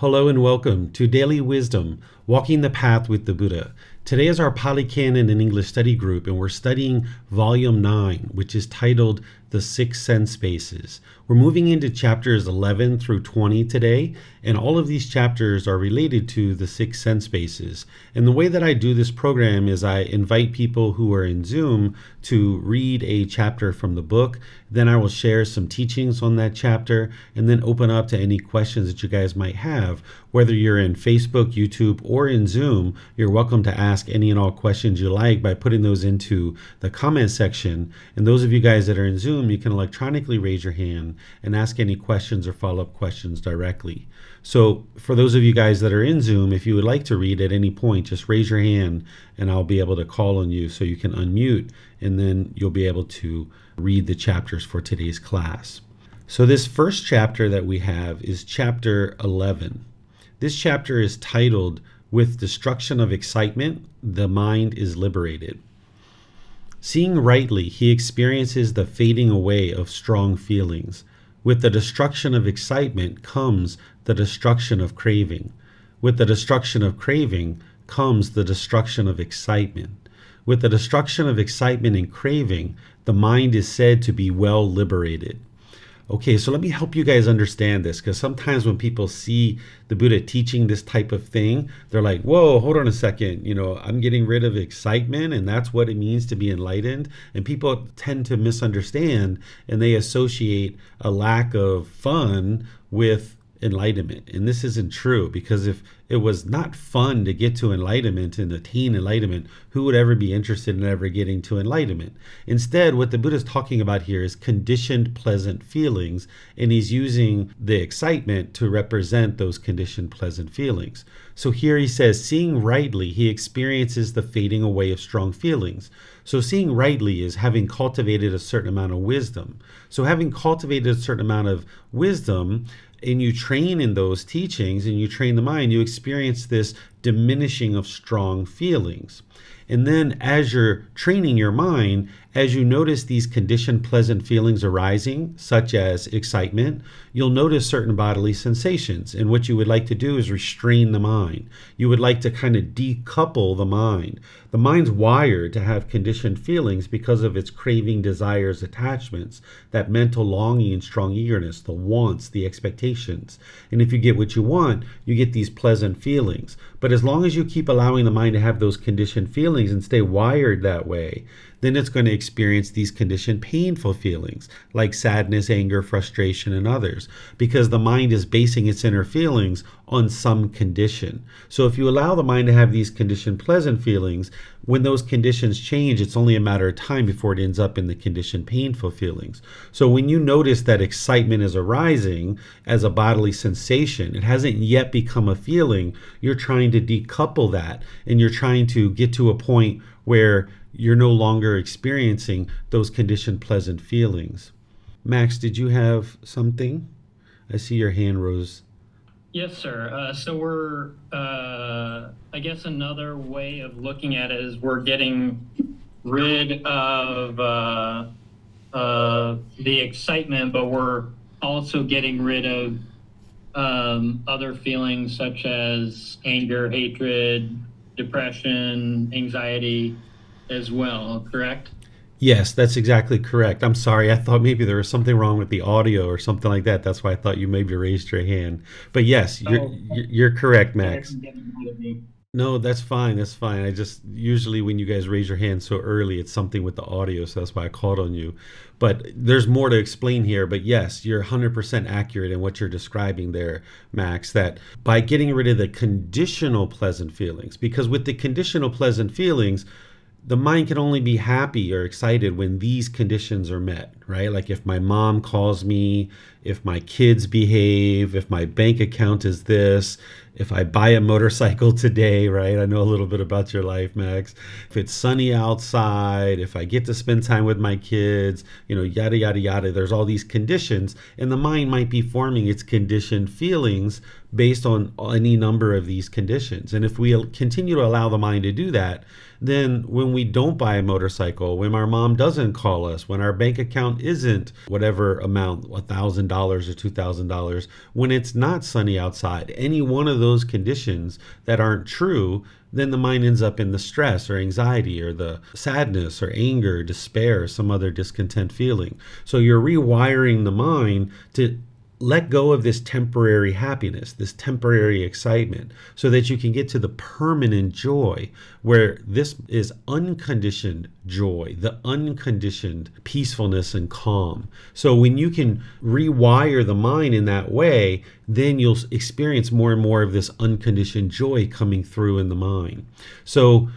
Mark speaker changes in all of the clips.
Speaker 1: Hello and welcome to Daily Wisdom Walking the Path with the Buddha. Today is our Pali Canon and English study group, and we're studying Volume 9, which is titled The Six Sense Bases. We're moving into chapters 11 through 20 today, and all of these chapters are related to the six sense bases. And the way that I do this program is I invite people who are in Zoom to read a chapter from the book. Then I will share some teachings on that chapter and then open up to any questions that you guys might have. Whether you're in Facebook, YouTube, or in Zoom, you're welcome to ask any and all questions you like by putting those into the comment section. And those of you guys that are in Zoom, you can electronically raise your hand and ask any questions or follow up questions directly. So, for those of you guys that are in Zoom, if you would like to read at any point, just raise your hand and I'll be able to call on you so you can unmute and then you'll be able to read the chapters for today's class. So, this first chapter that we have is chapter 11. This chapter is titled, With Destruction of Excitement, the Mind is Liberated. Seeing rightly, he experiences the fading away of strong feelings. With the destruction of excitement comes the destruction of craving. With the destruction of craving comes the destruction of excitement. With the destruction of excitement and craving, the mind is said to be well liberated. Okay, so let me help you guys understand this because sometimes when people see the Buddha teaching this type of thing, they're like, whoa, hold on a second. You know, I'm getting rid of excitement, and that's what it means to be enlightened. And people tend to misunderstand and they associate a lack of fun with enlightenment. And this isn't true because if it was not fun to get to enlightenment and attain enlightenment, who would ever be interested in ever getting to enlightenment? Instead, what the Buddha is talking about here is conditioned pleasant feelings, and he's using the excitement to represent those conditioned pleasant feelings. So here he says, seeing rightly, he experiences the fading away of strong feelings. So seeing rightly is having cultivated a certain amount of wisdom. So having cultivated a certain amount of wisdom, and you train in those teachings and you train the mind, you experience this diminishing of strong feelings. And then, as you're training your mind, as you notice these conditioned pleasant feelings arising, such as excitement, you'll notice certain bodily sensations. And what you would like to do is restrain the mind. You would like to kind of decouple the mind. The mind's wired to have conditioned feelings because of its craving, desires, attachments, that mental longing and strong eagerness, the wants, the expectations. And if you get what you want, you get these pleasant feelings. But as long as you keep allowing the mind to have those conditioned feelings and stay wired that way, then it's going to experience these conditioned painful feelings like sadness, anger, frustration, and others because the mind is basing its inner feelings on some condition. So if you allow the mind to have these conditioned pleasant feelings, when those conditions change, it's only a matter of time before it ends up in the conditioned painful feelings. So when you notice that excitement is arising as a bodily sensation, it hasn't yet become a feeling, you're trying to decouple that and you're trying to get to a point where you're no longer experiencing those conditioned pleasant feelings. Max, did you have something? I see your hand rose.
Speaker 2: Yes, sir. Uh, so we're, uh, I guess, another way of looking at it is we're getting rid of uh, uh the excitement, but we're also getting rid of um, other feelings such as anger, hatred, depression, anxiety, as well, correct?
Speaker 1: Yes, that's exactly correct. I'm sorry. I thought maybe there was something wrong with the audio or something like that. That's why I thought you maybe raised your hand. But yes, you're oh, you're correct, Max. No, that's fine. That's fine. I just usually when you guys raise your hand so early, it's something with the audio, so that's why I called on you. But there's more to explain here. But yes, you're 100% accurate in what you're describing there, Max. That by getting rid of the conditional pleasant feelings, because with the conditional pleasant feelings, the mind can only be happy or excited when these conditions are met, right? Like if my mom calls me, if my kids behave, if my bank account is this, if I buy a motorcycle today, right? I know a little bit about your life, Max. If it's sunny outside, if I get to spend time with my kids, you know, yada, yada, yada. There's all these conditions, and the mind might be forming its conditioned feelings based on any number of these conditions. And if we continue to allow the mind to do that, then when we don't buy a motorcycle, when our mom doesn't call us, when our bank account isn't whatever amount, $1,000 or $2,000, when it's not sunny outside, any one of those conditions that aren't true, then the mind ends up in the stress or anxiety or the sadness or anger, despair, some other discontent feeling. So you're rewiring the mind to let go of this temporary happiness, this temporary excitement, so that you can get to the permanent joy where this is unconditioned joy, the unconditioned peacefulness and calm. So when you can rewire the mind in that way, then you'll experience more and more of this unconditioned joy coming through in the mind. So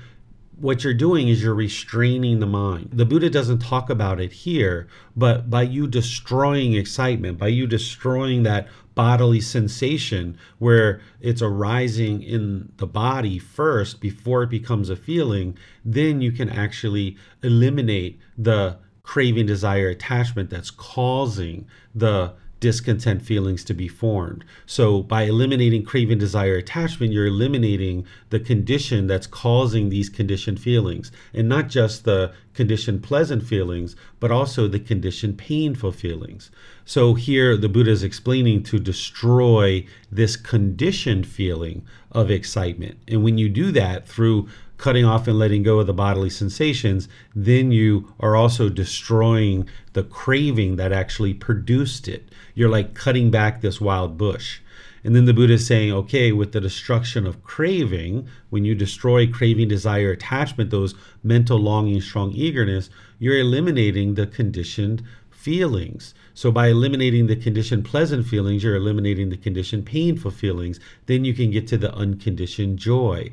Speaker 1: what you're doing is you're restraining the mind. The Buddha doesn't talk about it here, but by you destroying excitement, by you destroying that bodily sensation where it's arising in the body first before it becomes a feeling, then you can actually eliminate the craving, desire, attachment that's causing the discontent feelings to be formed. So, by eliminating craving, desire, attachment, you're eliminating the condition that's causing these conditioned feelings. And not just the conditioned pleasant feelings, but also the conditioned painful feelings. So, here the Buddha is explaining to destroy this conditioned feeling of excitement. And when you do that through cutting off and letting go of the bodily sensations, then you are also destroying the craving that actually produced it. You're like cutting back this wild bush. And then the Buddha is saying, okay, with the destruction of craving, when you destroy craving, desire, attachment, those mental longing, strong eagerness, you're eliminating the conditioned feelings. So by eliminating the conditioned pleasant feelings, you're eliminating the conditioned painful feelings. Then you can get to the unconditioned joy.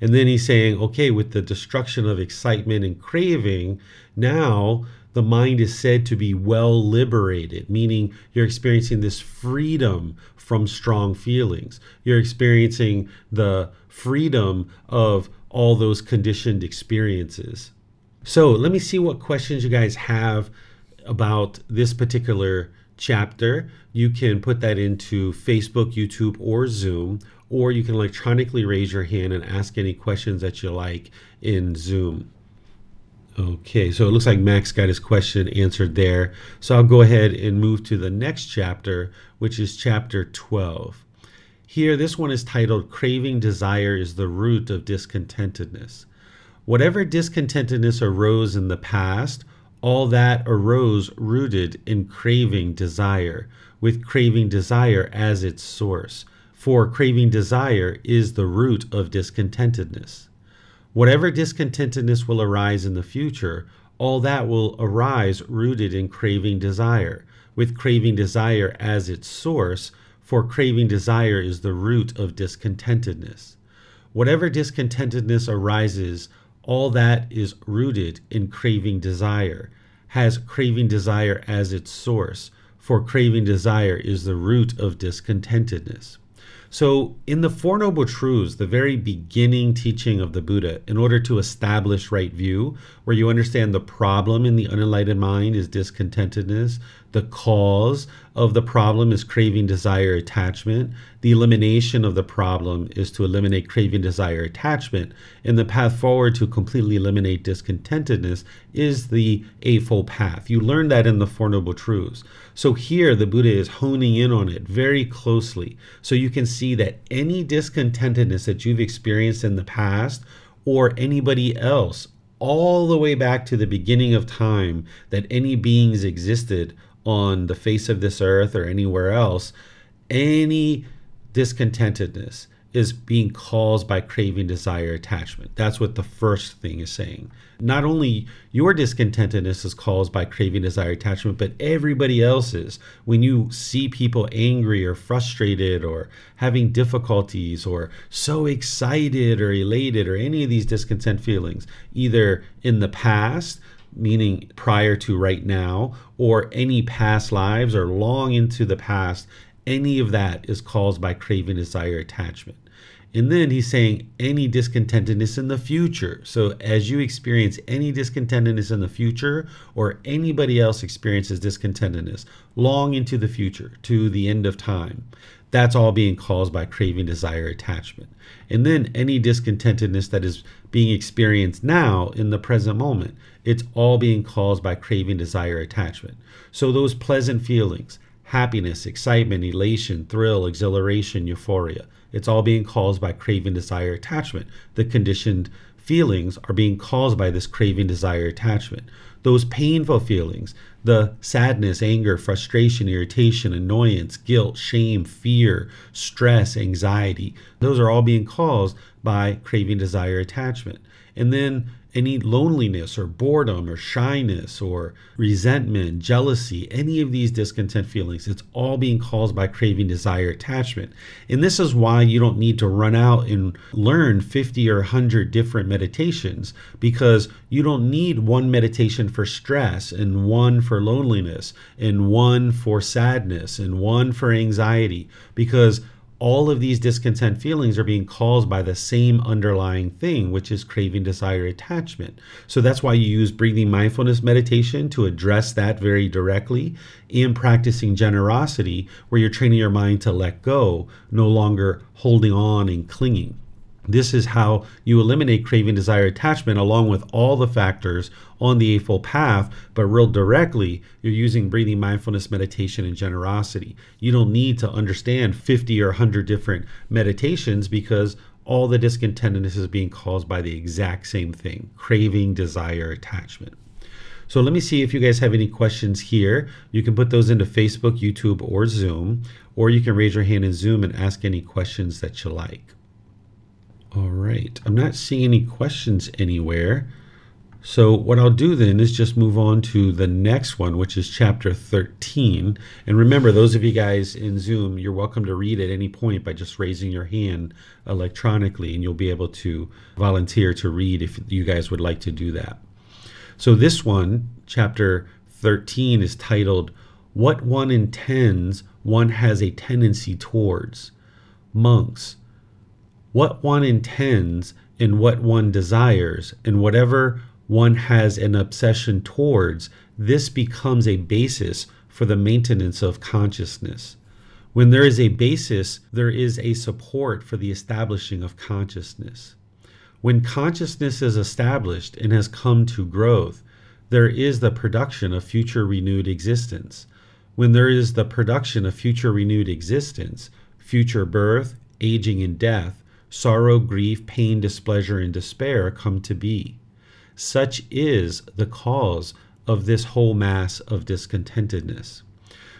Speaker 1: And then he's saying, okay, with the destruction of excitement and craving, now the mind is said to be well liberated, meaning you're experiencing this freedom from strong feelings. You're experiencing the freedom of all those conditioned experiences. So let me see what questions you guys have about this particular chapter. You can put that into Facebook, YouTube, or Zoom, or you can electronically raise your hand and ask any questions that you like in Zoom. Okay, so it looks like Max got his question answered there. So I'll go ahead and move to the next chapter, which is chapter 12. Here, this one is titled Craving Desire is the Root of Discontentedness. Whatever discontentedness arose in the past, all that arose rooted in craving desire, with craving desire as its source for craving desire is the root of discontentedness. Whatever discontentedness will arise in the future, all that will arise rooted in craving desire, with craving desire as its source, for craving desire is the root of discontentedness. Whatever discontentedness arises, all that is rooted in craving desire, has craving desire as its source, for craving desire is the root of discontentedness. So, in the Four Noble Truths, the very beginning teaching of the Buddha, in order to establish right view, where you understand the problem in the unenlightened mind is discontentedness, the cause of the problem is craving, desire, attachment. The elimination of the problem is to eliminate craving, desire, attachment. And the path forward to completely eliminate discontentedness is the Eightfold Path. You learn that in the Four Noble Truths. So here the Buddha is honing in on it very closely. So you can see that any discontentedness that you've experienced in the past or anybody else all the way back to the beginning of time that any beings existed on the face of this earth or anywhere else, any discontentedness, is being caused by craving, desire, attachment. That's what the first thing is saying. Not only your discontentedness is caused by craving, desire, attachment, but everybody else's. When you see people angry or frustrated or having difficulties or so excited or elated or any of these discontent feelings, either in the past, meaning prior to right now, or any past lives or long into the past, any of that is caused by craving, desire, attachment. And then he's saying any discontentedness in the future. So as you experience any discontentedness in the future, or anybody else experiences discontentedness long into the future, to the end of time, that's all being caused by craving, desire, attachment. And then any discontentedness that is being experienced now in the present moment, it's all being caused by craving, desire, attachment. So those pleasant feelings, happiness, excitement, elation, thrill, exhilaration, euphoria. It's all being caused by craving, desire, attachment. The conditioned feelings are being caused by this craving, desire, attachment. Those painful feelings, the sadness, anger, frustration, irritation, annoyance, guilt, shame, fear, stress, anxiety, those are all being caused by craving, desire, attachment. And then any loneliness or boredom or shyness or resentment, jealousy, any of these discontent feelings, it's all being caused by craving, desire, attachment. And this is why you don't need to run out and learn 50 or 100 different meditations because you don't need one meditation for stress and one for loneliness and one for sadness and one for anxiety because all of these discontent feelings are being caused by the same underlying thing, which is craving, desire, attachment. So that's why you use breathing mindfulness meditation to address that very directly, and practicing generosity, where you're training your mind to let go, no longer holding on and clinging. This is how you eliminate craving, desire, attachment, along with all the factors on the Eightfold Path. But real directly, you're using breathing, mindfulness, meditation, and generosity. You don't need to understand 50 or 100 different meditations because all the discontentedness is being caused by the exact same thing craving, desire, attachment. So let me see if you guys have any questions here. You can put those into Facebook, YouTube, or Zoom, or you can raise your hand in Zoom and ask any questions that you like. All right. I'm not seeing any questions anywhere. So, what I'll do then is just move on to the next one, which is chapter 13. And remember, those of you guys in Zoom, you're welcome to read at any point by just raising your hand electronically, and you'll be able to volunteer to read if you guys would like to do that. So, this one, chapter 13, is titled, What One Intends, One Has a Tendency Towards. Monks, what one intends and what one desires, and whatever one has an obsession towards, this becomes a basis for the maintenance of consciousness. When there is a basis, there is a support for the establishing of consciousness. When consciousness is established and has come to growth, there is the production of future renewed existence. When there is the production of future renewed existence, future birth, aging, and death, sorrow, grief, pain, displeasure, and despair come to be. Such is the cause of this whole mass of discontentedness.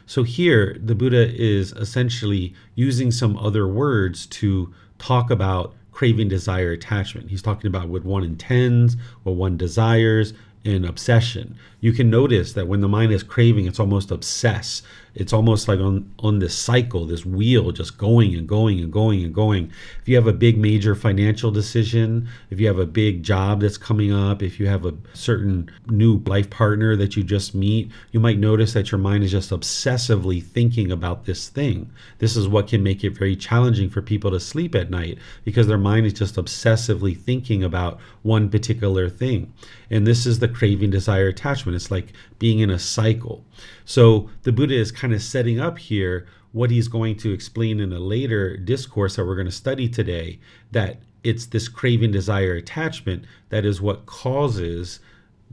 Speaker 1: So here, the Buddha is essentially using some other words to talk about craving, desire, attachment. He's talking about what one intends, what one desires, and obsession. You can notice that when the mind is craving, it's almost obsessed it's almost like on on this cycle this wheel just going and going and going and going. If you have a big major financial decision if you have a big job that's coming up if you have a certain new life partner that you just meet you might notice that your mind is just obsessively thinking about this thing. This is what can make it very challenging for people to sleep at night because their mind is just obsessively thinking about one particular thing. And this is the craving desire attachment. It's like being in a cycle so the Buddha is kind of setting up here what he's going to explain in a later discourse that we're going to study today that it's this craving, desire, attachment that is what causes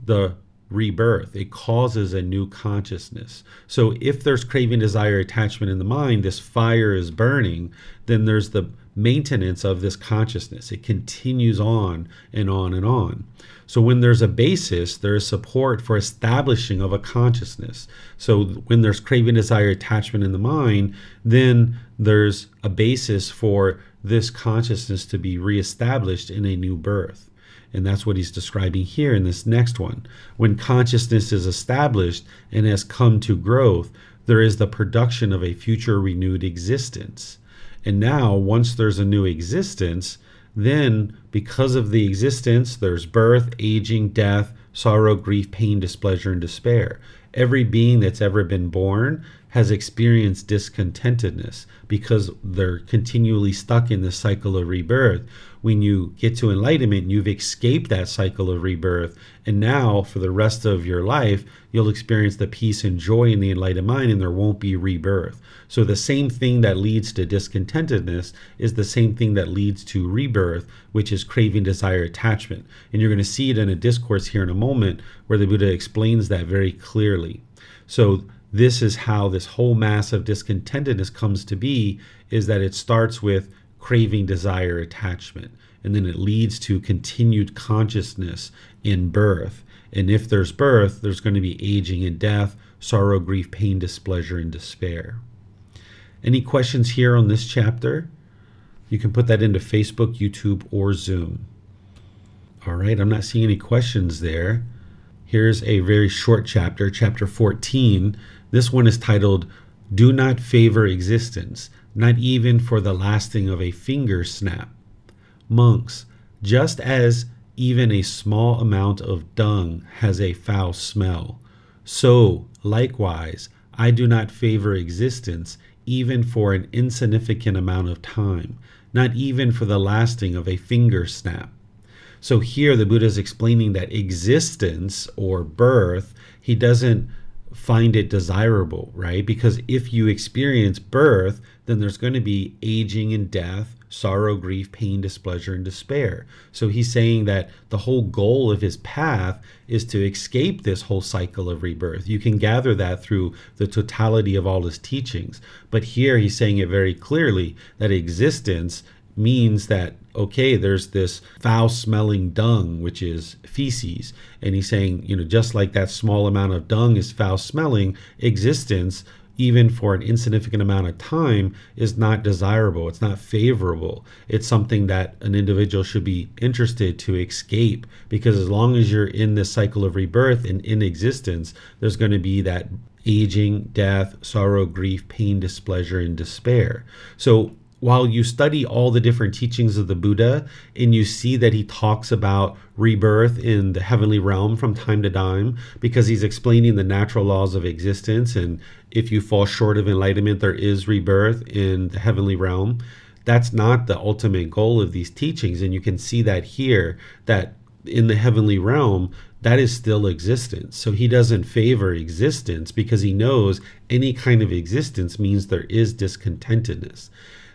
Speaker 1: the rebirth. It causes a new consciousness. So if there's craving, desire, attachment in the mind, this fire is burning, then there's the maintenance of this consciousness. It continues on and on and on. So when there's a basis, there is support for establishing of a consciousness. So when there's craving, desire, attachment in the mind, then there's a basis for this consciousness to be reestablished in a new birth. And that's what he's describing here in this next one. When consciousness is established and has come to growth, there is the production of a future renewed existence. And now, once there's a new existence, then because of the existence, there's birth, aging, death, sorrow, grief, pain, displeasure, and despair. Every being that's ever been born has experienced discontentedness because they're continually stuck in the cycle of rebirth. When you get to enlightenment, you've escaped that cycle of rebirth. And now, for the rest of your life, you'll experience the peace and joy in the enlightened mind, and there won't be rebirth. So, the same thing that leads to discontentedness is the same thing that leads to rebirth, which is craving, desire, attachment. And you're going to see it in a discourse here in a moment where the Buddha explains that very clearly. So, this is how this whole mass of discontentedness comes to be is that it starts with craving desire attachment and then it leads to continued consciousness in birth. And if there's birth there's going to be aging and death sorrow grief pain displeasure and despair. Any questions here on this chapter? You can put that into facebook youtube or zoom. All right i'm not seeing any questions there. Here's a very short chapter chapter 14 this one is titled Do Not Favor Existence, Not Even for the Lasting of a Finger Snap. Monks, just as even a small amount of dung has a foul smell, so, likewise, I do not favor existence even for an insignificant amount of time, not even for the lasting of a finger snap. So here the Buddha is explaining that existence or birth, he doesn't find it desirable, right? Because if you experience birth, then there's going to be aging and death, sorrow, grief, pain, displeasure, and despair. So he's saying that the whole goal of his path is to escape this whole cycle of rebirth. You can gather that through the totality of all his teachings. But here he's saying it very clearly that existence means that okay there's this foul smelling dung which is feces. And he's saying you know just like that small amount of dung is foul smelling existence even for an insignificant amount of time is not desirable. It's not favorable. It's something that an individual should be interested to escape because as long as you're in this cycle of rebirth and in existence there's going to be that aging death sorrow grief pain displeasure and despair. So while you study all the different teachings of the Buddha and you see that he talks about rebirth in the heavenly realm from time to time because he's explaining the natural laws of existence and if you fall short of enlightenment there is rebirth in the heavenly realm that's not the ultimate goal of these teachings and you can see that here that in the heavenly realm that is still existence. So he doesn't favor existence because he knows any kind of existence means there is discontentedness.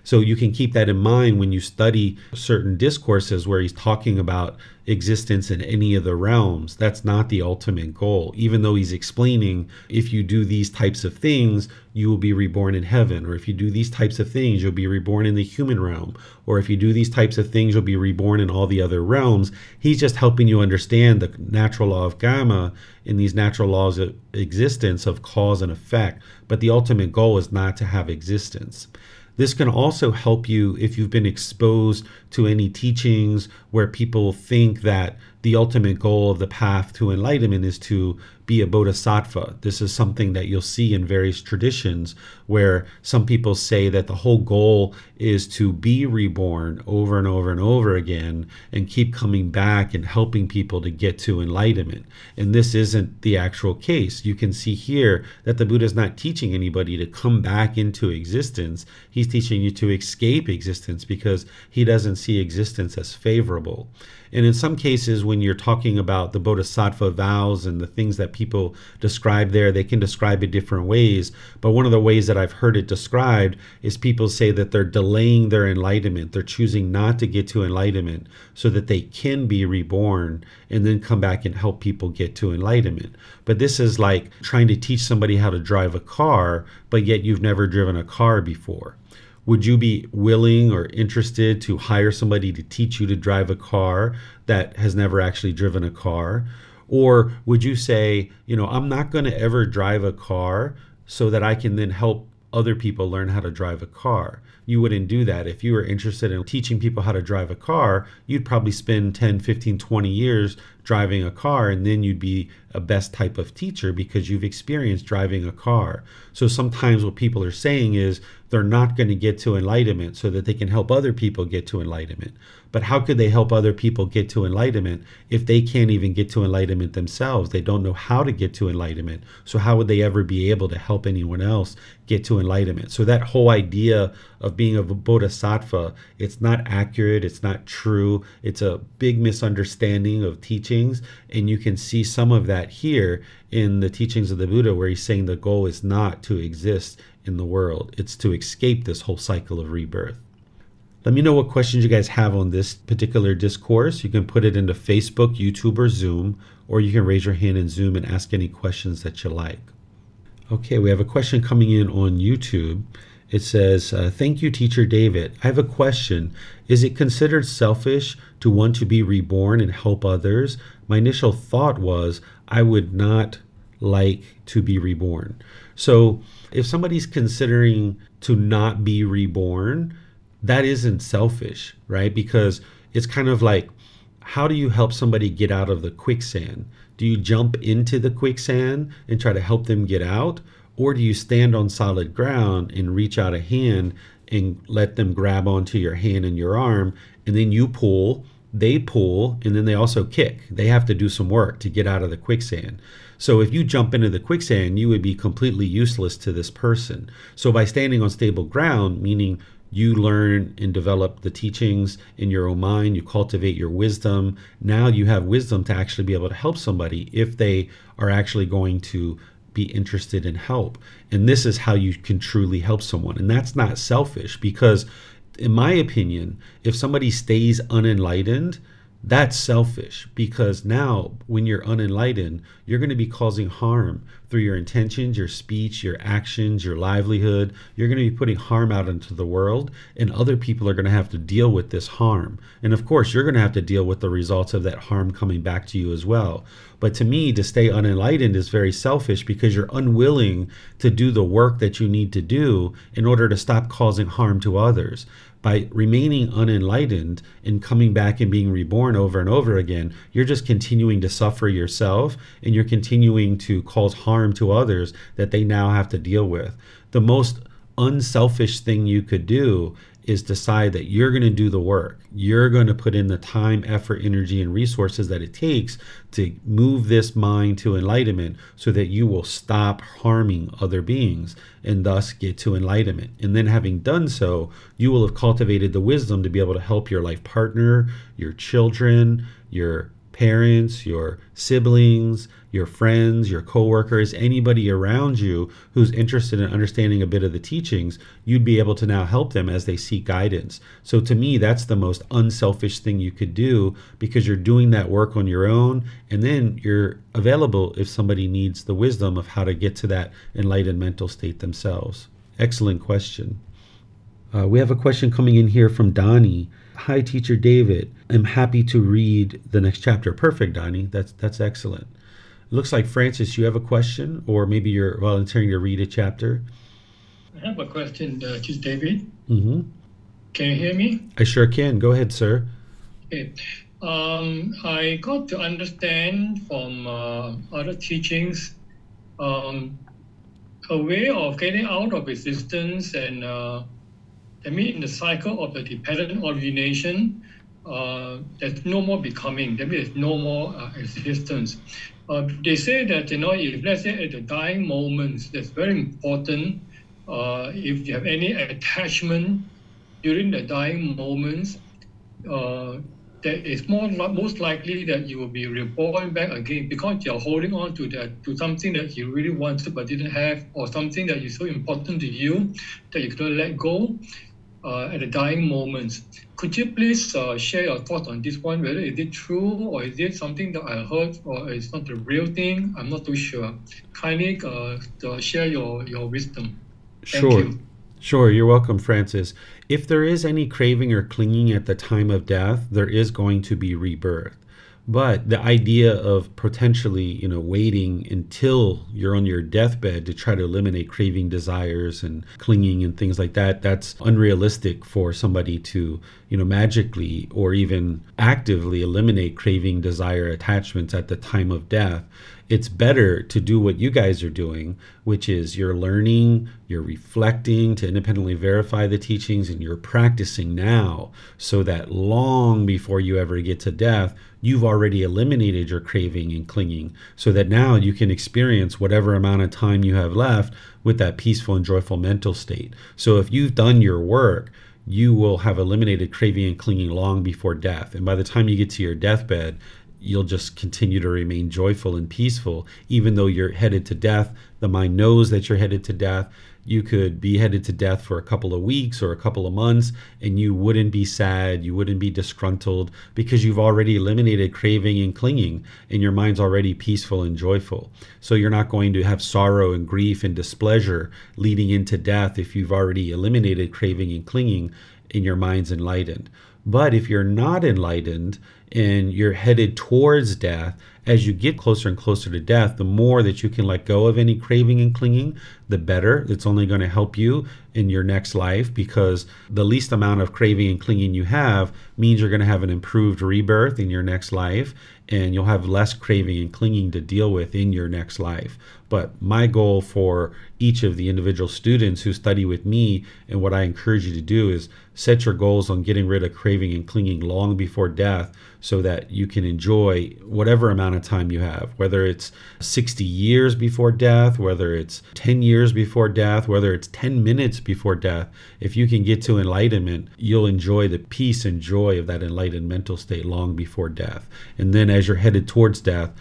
Speaker 1: So you can keep that in mind when you study certain discourses where he's talking about existence in any of the realms. That's not the ultimate goal. Even though he's explaining if you do these types of things, you will be reborn in heaven. Or if you do these types of things, you'll be reborn in the human realm. Or if you do these types of things, you'll be reborn in all the other realms. He's just helping you understand the natural law of karma in these natural laws of existence of cause and effect. But the ultimate goal is not to have existence. This can also help you if you've been exposed to any teachings where people think that the ultimate goal of the path to enlightenment is to be a bodhisattva. This is something that you'll see in various traditions where some people say that the whole goal is to be reborn over and over and over again and keep coming back and helping people to get to enlightenment. And this isn't the actual case. You can see here that the Buddha is not teaching anybody to come back into existence. He's teaching you to escape existence because he doesn't see existence as favorable. And in some cases, when you're talking about the bodhisattva vows and the things that people describe there, they can describe it different ways. But one of the ways that I've heard it described is people say that they're delaying their enlightenment. They're choosing not to get to enlightenment so that they can be reborn and then come back and help people get to enlightenment. But this is like trying to teach somebody how to drive a car, but yet you've never driven a car before would you be willing or interested to hire somebody to teach you to drive a car that has never actually driven a car? Or would you say, you know, I'm not going to ever drive a car so that I can then help other people learn how to drive a car. You wouldn't do that. If you were interested in teaching people how to drive a car, you'd probably spend 10, 15, 20 years driving a car, and then you'd be a best type of teacher because you've experienced driving a car. So sometimes what people are saying is they're not going to get to enlightenment so that they can help other people get to enlightenment. But how could they help other people get to enlightenment if they can't even get to enlightenment themselves? They don't know how to get to enlightenment. So, how would they ever be able to help anyone else get to enlightenment? So, that whole idea of being a bodhisattva, it's not accurate, it's not true, it's a big misunderstanding of teachings. And you can see some of that here in the teachings of the Buddha, where he's saying the goal is not to exist in the world, it's to escape this whole cycle of rebirth. Let me know what questions you guys have on this particular discourse. You can put it into Facebook, YouTube, or Zoom, or you can raise your hand in Zoom and ask any questions that you like. Okay, we have a question coming in on YouTube. It says, uh, Thank you, Teacher David. I have a question. Is it considered selfish to want to be reborn and help others? My initial thought was, I would not like to be reborn. So, if somebody's considering to not be reborn, that isn't selfish, right? Because it's kind of like, how do you help somebody get out of the quicksand? Do you jump into the quicksand and try to help them get out? Or do you stand on solid ground and reach out a hand and let them grab onto your hand and your arm? And then you pull, they pull, and then they also kick. They have to do some work to get out of the quicksand. So if you jump into the quicksand, you would be completely useless to this person. So by standing on stable ground, meaning you learn and develop the teachings in your own mind, you cultivate your wisdom. Now you have wisdom to actually be able to help somebody if they are actually going to be interested in help. And this is how you can truly help someone. And that's not selfish because, in my opinion, if somebody stays unenlightened, that's selfish because now, when you're unenlightened, you're going to be causing harm through your intentions, your speech, your actions, your livelihood. You're going to be putting harm out into the world, and other people are going to have to deal with this harm. And of course, you're going to have to deal with the results of that harm coming back to you as well. But to me, to stay unenlightened is very selfish because you're unwilling to do the work that you need to do in order to stop causing harm to others by remaining unenlightened and coming back and being reborn over and over again, you're just continuing to suffer yourself and you're continuing to cause harm to others that they now have to deal with. The most unselfish thing you could do is decide that you're going to do the work. You're going to put in the time, effort, energy, and resources that it takes to move this mind to enlightenment so that you will stop harming other beings and thus get to enlightenment. And then, having done so, you will have cultivated the wisdom to be able to help your life partner, your children, your parents, your siblings, your friends, your coworkers, anybody around you who's interested in understanding a bit of the teachings, you'd be able to now help them as they seek guidance. So to me, that's the most unselfish thing you could do because you're doing that work on your own and then you're available if somebody needs the wisdom of how to get to that enlightened mental state themselves. Excellent question. Uh, we have a question coming in here from Donnie. Hi, Teacher David. I'm happy to read the next chapter. Perfect, Donnie. That's that's excellent. Looks like Francis, you have a question, or maybe you're volunteering to read a chapter.
Speaker 3: I have a question, uh, Teacher David.
Speaker 1: Mm-hmm.
Speaker 3: Can you hear me?
Speaker 1: I sure can. Go ahead, sir.
Speaker 3: Okay. Um, I got to understand from uh, other teachings um, a way of getting out of existence and uh, I mean, in the cycle of the dependent origination, uh, there's no more becoming. There's no more uh, existence. Uh, they say that you know, if let's say at the dying moments, that's very important. Uh, if you have any attachment during the dying moments, uh, that it's more most likely that you will be reborn back again because you're holding on to that to something that you really wanted but didn't have, or something that is so important to you that you couldn't let go uh, at the dying moments. Could you please uh, share your thoughts on this one, whether is it true or is it something that I heard or it's not the real thing? I'm not too sure. Kindly uh, share your, your wisdom. Thank
Speaker 1: sure.
Speaker 3: You.
Speaker 1: Sure, you're welcome, Francis. If there is any craving or clinging at the time of death, there is going to be rebirth. But the idea of potentially, you know, waiting until you're on your deathbed to try to eliminate craving desires and clinging and things like that, that's unrealistic for somebody to, you know, magically or even actively eliminate craving, desire, attachments at the time of death it's better to do what you guys are doing, which is you're learning, you're reflecting to independently verify the teachings, and you're practicing now so that long before you ever get to death, you've already eliminated your craving and clinging so that now you can experience whatever amount of time you have left with that peaceful and joyful mental state. So if you've done your work, you will have eliminated craving and clinging long before death. And by the time you get to your deathbed, you'll just continue to remain joyful and peaceful, even though you're headed to death. The mind knows that you're headed to death. You could be headed to death for a couple of weeks or a couple of months, and you wouldn't be sad, you wouldn't be disgruntled because you've already eliminated craving and clinging, and your mind's already peaceful and joyful. So you're not going to have sorrow and grief and displeasure leading into death if you've already eliminated craving and clinging and your mind's enlightened. But if you're not enlightened and you're headed towards death, as you get closer and closer to death, the more that you can let go of any craving and clinging, the better. It's only going to help you in your next life because the least amount of craving and clinging you have means you're going to have an improved rebirth in your next life and you'll have less craving and clinging to deal with in your next life. But my goal for each of the individual students who study with me and what I encourage you to do is set your goals on getting rid of craving and clinging long before death so that you can enjoy whatever amount of time you have, whether it's 60 years before death, whether it's 10 years before death, whether it's 10 minutes before death. If you can get to enlightenment, you'll enjoy the peace and joy of that enlightened mental state long before death. And then as you're headed towards death,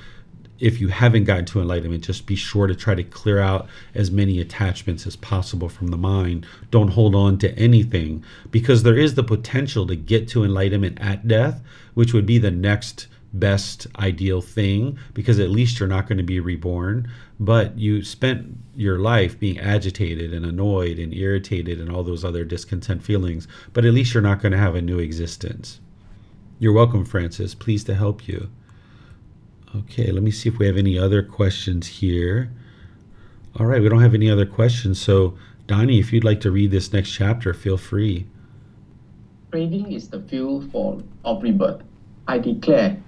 Speaker 1: if you haven't gotten to enlightenment, just be sure to try to clear out as many attachments as possible from the mind. Don't hold on to anything because there is the potential to get to enlightenment at death, which would be the next best ideal thing because at least you're not going to be reborn. But you spent your life being agitated and annoyed and irritated and all those other discontent feelings, but at least you're not going to have a new existence. You're welcome, Francis. Pleased to help you. Okay, let me see if we have any other questions here. All right, we don't have any other questions. So, Donnie, if you'd like to read this next chapter, feel free.
Speaker 4: Craving is the fuel for of rebirth. I declare,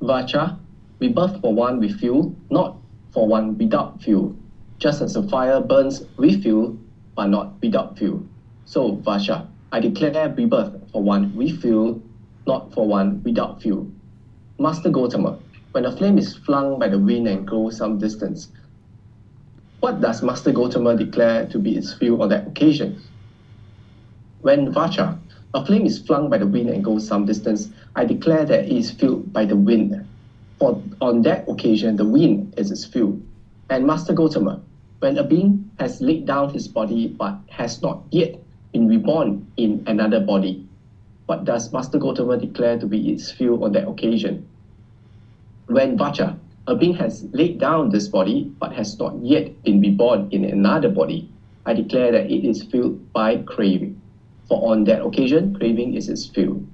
Speaker 4: Vaccha, rebirth for one with fuel, not for one without fuel. Just as a fire burns with fuel, but not without fuel. So, Vaccha, I declare rebirth for one with fuel, not for one without fuel. Master Gotama, when a flame is flung by the wind and goes some distance. What does Master Gotama declare to be its fuel on that occasion? When Vaccha, a flame is flung by the wind and goes some distance, I declare that it is fueled by the wind. For on that occasion, the wind is its fuel. And Master Gotama, when a being has laid down his body but has not yet been reborn in another body, what does Master Gotama declare to be its fuel on that occasion? when Vaccha, a being has laid down this body but has not yet been reborn in another body, I declare that it is filled by craving. For on that occasion, craving is its fuel.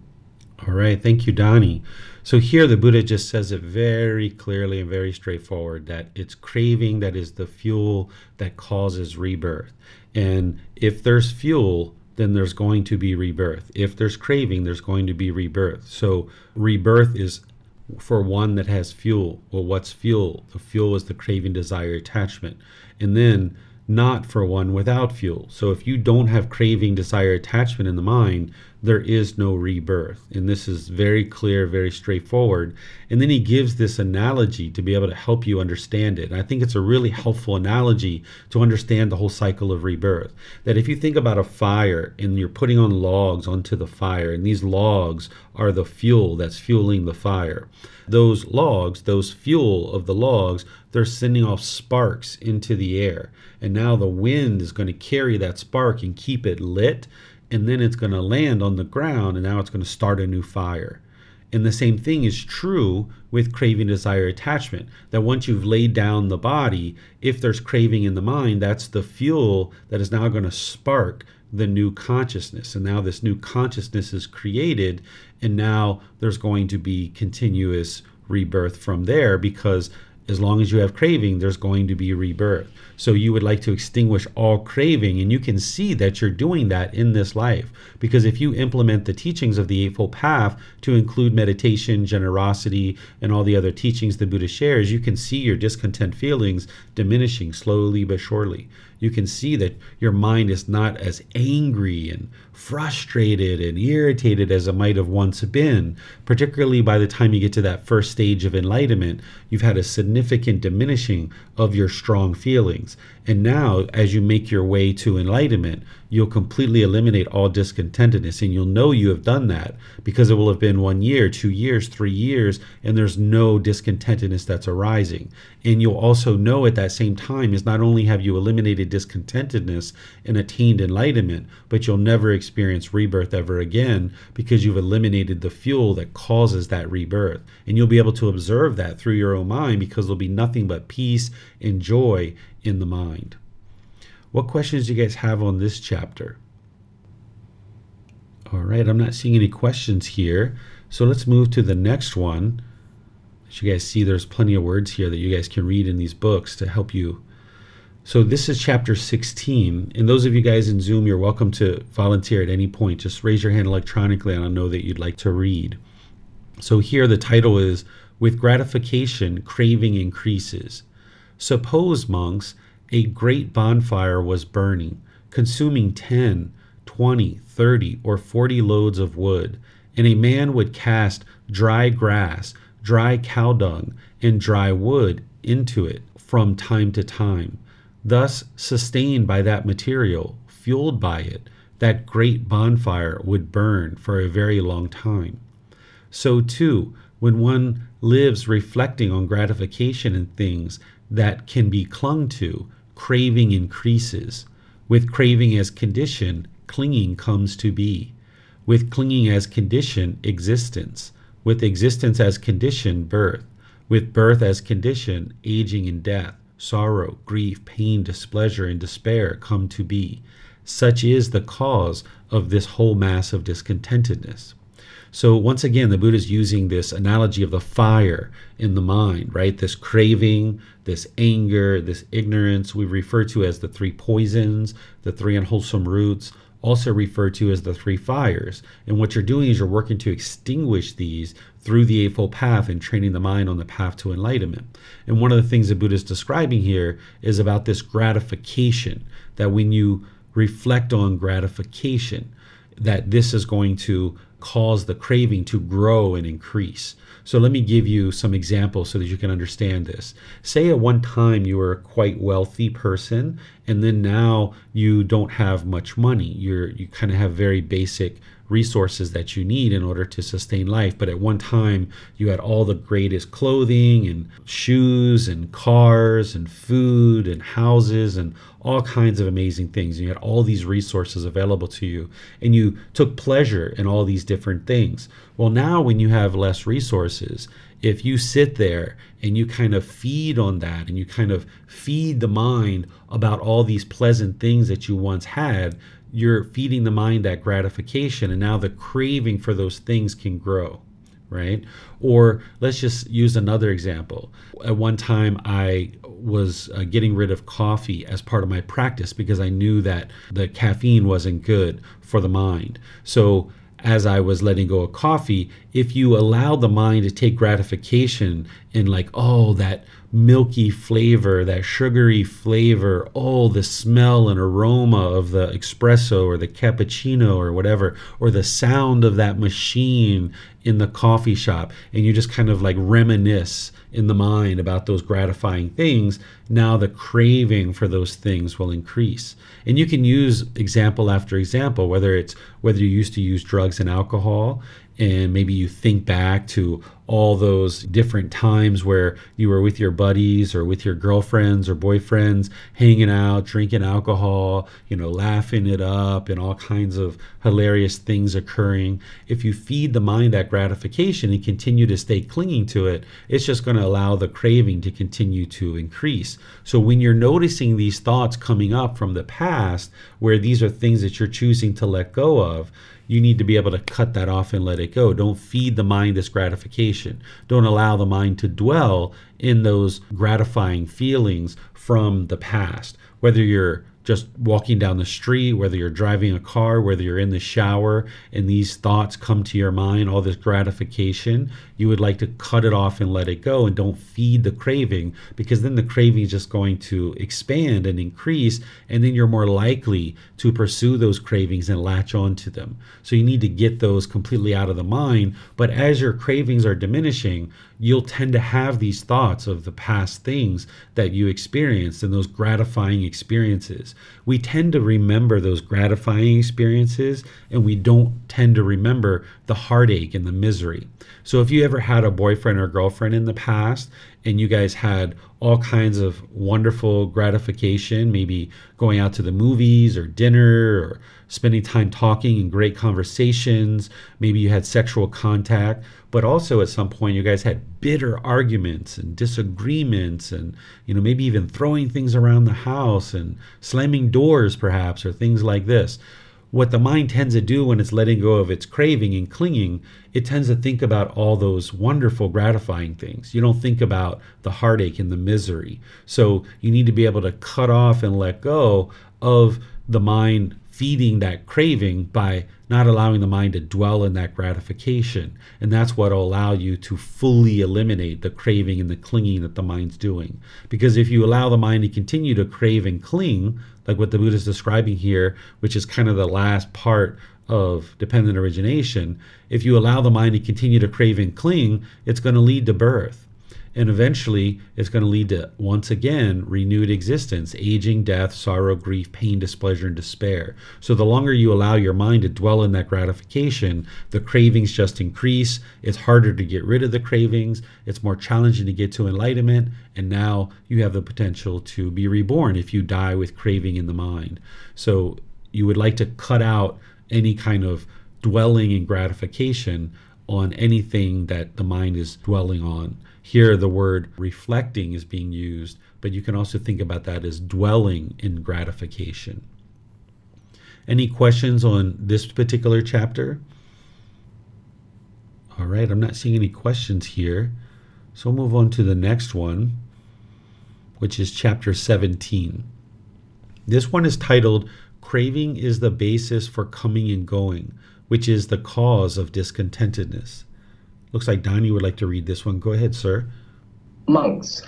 Speaker 1: All right, thank you, Donnie. So here the Buddha just says it very clearly and very straightforward that it's craving that is the fuel that causes rebirth. And if there's fuel, then there's going to be rebirth. If there's craving, there's going to be rebirth. So rebirth is for one that has fuel. Well, what's fuel? The fuel is the craving, desire, attachment. And then not for one without fuel. So if you don't have craving, desire, attachment in the mind, there is no rebirth. And this is very clear, very straightforward. And then he gives this analogy to be able to help you understand it. And I think it's a really helpful analogy to understand the whole cycle of rebirth. That if you think about a fire and you're putting on logs onto the fire, and these logs are the fuel that's fueling the fire. Those logs, those fuel of the logs, they're sending off sparks into the air. And now the wind is going to carry that spark and keep it lit. And then it's going to land on the ground and now it's going to start a new fire. And the same thing is true with craving, desire, attachment. That once you've laid down the body, if there's craving in the mind, that's the fuel that is now going to spark the new consciousness. And now this new consciousness is created, and now there's going to be continuous rebirth from there because as long as you have craving, there's going to be rebirth. So you would like to extinguish all craving, and you can see that you're doing that in this life. Because if you implement the teachings of the Eightfold Path to include meditation, generosity, and all the other teachings the Buddha shares, you can see your discontent feelings diminishing slowly but surely you can see that your mind is not as angry and frustrated and irritated as it might have once been. Particularly by the time you get to that first stage of enlightenment, you've had a significant diminishing of your strong feelings. And now, as you make your way to enlightenment, you'll completely eliminate all discontentedness. And you'll know you have done that because it will have been one year, two years, three years, and there's no discontentedness that's arising. And you'll also know at that same time is not only have you eliminated discontentedness and attained enlightenment, but you'll never experience rebirth ever again because you've eliminated the fuel that causes that rebirth. And you'll be able to observe that through your own mind because there'll be nothing but peace and joy in the mind. What questions do you guys have on this chapter? All right, I'm not seeing any questions here. So let's move to the next one. As you guys see, there's plenty of words here that you guys can read in these books to help you. So this is chapter 16. And those of you guys in Zoom, you're welcome to volunteer at any point. Just raise your hand electronically and I'll know that you'd like to read. So here the title is With Gratification, Craving Increases. Suppose, monks, a great bonfire was burning, consuming 10, 20, 30, or 40 loads of wood, and a man would cast dry grass, dry cow dung, and dry wood into it from time to time. Thus, sustained by that material, fueled by it, that great bonfire would burn for a very long time. So, too, when one lives reflecting on gratification in things that can be clung to, craving increases. With craving as condition, clinging comes to be. With clinging as condition, existence. With existence as condition, birth. With birth as condition, aging and death, sorrow, grief, pain, displeasure, and despair come to be. Such is the cause of this whole mass of discontentedness. So once again, the Buddha is using this analogy of the fire in the mind, right? This craving, this anger, this ignorance, we refer to as the three poisons, the three unwholesome roots, also referred to as the three fires. And what you're doing is you're working to extinguish these through the Eightfold Path and training the mind on the path to enlightenment. And one of the things the Buddha is describing here is about this gratification, that when you reflect on gratification, that this is going to cause the craving to grow and increase. So let me give you some examples so that you can understand this. Say at one time you were a quite wealthy person and then now you don't have much money. You're you kind of have very basic resources that you need in order to sustain life. But at one time, you had all the greatest clothing and shoes and cars and food and houses and all kinds of amazing things. You had all these resources available to you and you took pleasure in all these different things. Well, now when you have less resources, if you sit there and you kind of feed on that and you kind of feed the mind about all these pleasant things that you once had, you're feeding the mind that gratification and now the craving for those things can grow right? Or let's just use another example. At one time i was uh, getting rid of coffee as part of my practice because i knew that the caffeine wasn't good for the mind. So as I was letting go of coffee, if you allow the mind to take gratification in, like, oh, that milky flavor, that sugary flavor, oh, the smell and aroma of the espresso or the cappuccino or whatever, or the sound of that machine in the coffee shop, and you just kind of like reminisce in the mind about those gratifying things, now the craving for those things will increase. And you can use example after example, whether it's whether you used to use drugs and alcohol and maybe you think back to all those different times where you were with your buddies or with your girlfriends or boyfriends hanging out drinking alcohol you know laughing it up and all kinds of hilarious things occurring. If you feed the mind that gratification and continue to stay clinging to it it's just going to allow the craving to continue to increase. So when you're noticing these thoughts coming up from the past where these are things that you're choosing to let go of you need to be able to cut that off and let it go. Don't feed the mind this gratification. Don't allow the mind to dwell in those gratifying feelings from the past. Whether you're just walking down the street, whether you're driving a car, whether you're in the shower, and these thoughts come to your mind, all this gratification, you would like to cut it off and let it go and don't feed the craving because then the craving is just going to expand and increase, and then you're more likely to pursue those cravings and latch onto them. So you need to get those completely out of the mind. But as your cravings are diminishing, you'll tend to have these thoughts of the past things that you experienced and those gratifying experiences. We tend to remember those gratifying experiences and we don't tend to remember the heartache and the misery. So if you ever had a boyfriend or girlfriend in the past and you guys had all kinds of wonderful gratification, maybe going out to the movies or dinner or spending time talking and great conversations, maybe you had sexual contact, but also at some point you guys had bitter arguments and disagreements and you know maybe even throwing things around the house and slamming doors perhaps or things like this what the mind tends to do when it's letting go of its craving and clinging, it tends to think about all those wonderful, gratifying things. You don't think about the heartache and the misery. So you need to be able to cut off and let go of the mind feeding that craving by not allowing the mind to dwell in that gratification. And that's what will allow you to fully eliminate the craving and the clinging that the mind's doing. Because if you allow the mind to continue to crave and cling, like what the Buddha is describing here, which is kind of the last part of dependent origination, if you allow the mind to continue to crave and cling, it's going to lead to birth. And eventually, it's going to lead to, once again, renewed existence aging, death, sorrow, grief, pain, displeasure, and despair. So, the longer you allow your mind to dwell in that gratification, the cravings just increase. It's harder to get rid of the cravings. It's more challenging to get to enlightenment. And now you have the potential to be reborn if you die with craving in the mind. So, you would like to cut out any kind of dwelling in gratification on anything that the mind is dwelling on. Here, the word reflecting is being used, but you can also think about that as dwelling in gratification. Any questions on this particular chapter? All right, I'm not seeing any questions here. So we'll move on to the next one, which is chapter 17. This one is titled Craving is the Basis for Coming and Going, which is the cause of discontentedness. Looks like Donnie would like to read this one. Go ahead, sir.
Speaker 4: Monks,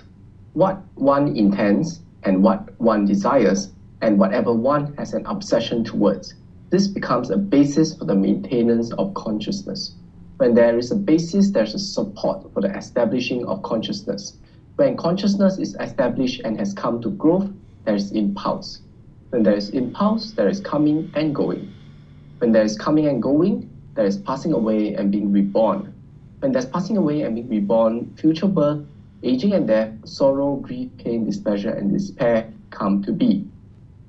Speaker 4: what one intends and what one desires, and whatever one has an obsession towards, this becomes a basis for the maintenance of consciousness. When there is a basis, there's a support for the establishing of consciousness. When consciousness is established and has come to growth, there is impulse. When there is impulse, there is coming and going. When there is coming and going, there is passing away and being reborn. When there's passing away and being reborn, future birth, aging and death, sorrow, grief, pain, displeasure, and despair come to be.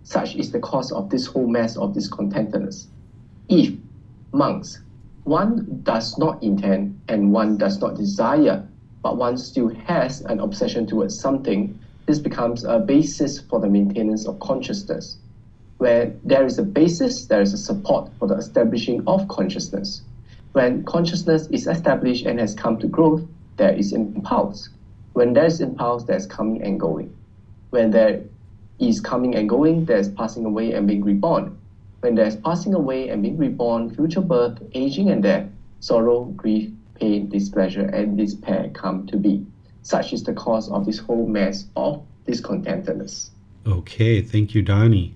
Speaker 4: Such is the cause of this whole mess of discontentedness. If, monks, one does not intend and one does not desire, but one still has an obsession towards something, this becomes a basis for the maintenance of consciousness. Where there is a basis, there is a support for the establishing of consciousness. When consciousness is established and has come to growth, there is impulse. When there is impulse, there's coming and going. When there is coming and going, there's passing away and being reborn. When there's passing away and being reborn, future birth, aging and death, sorrow, grief, pain, displeasure, and despair come to be. Such is the cause of this whole mess of discontentedness.
Speaker 1: Okay, thank you, Donnie.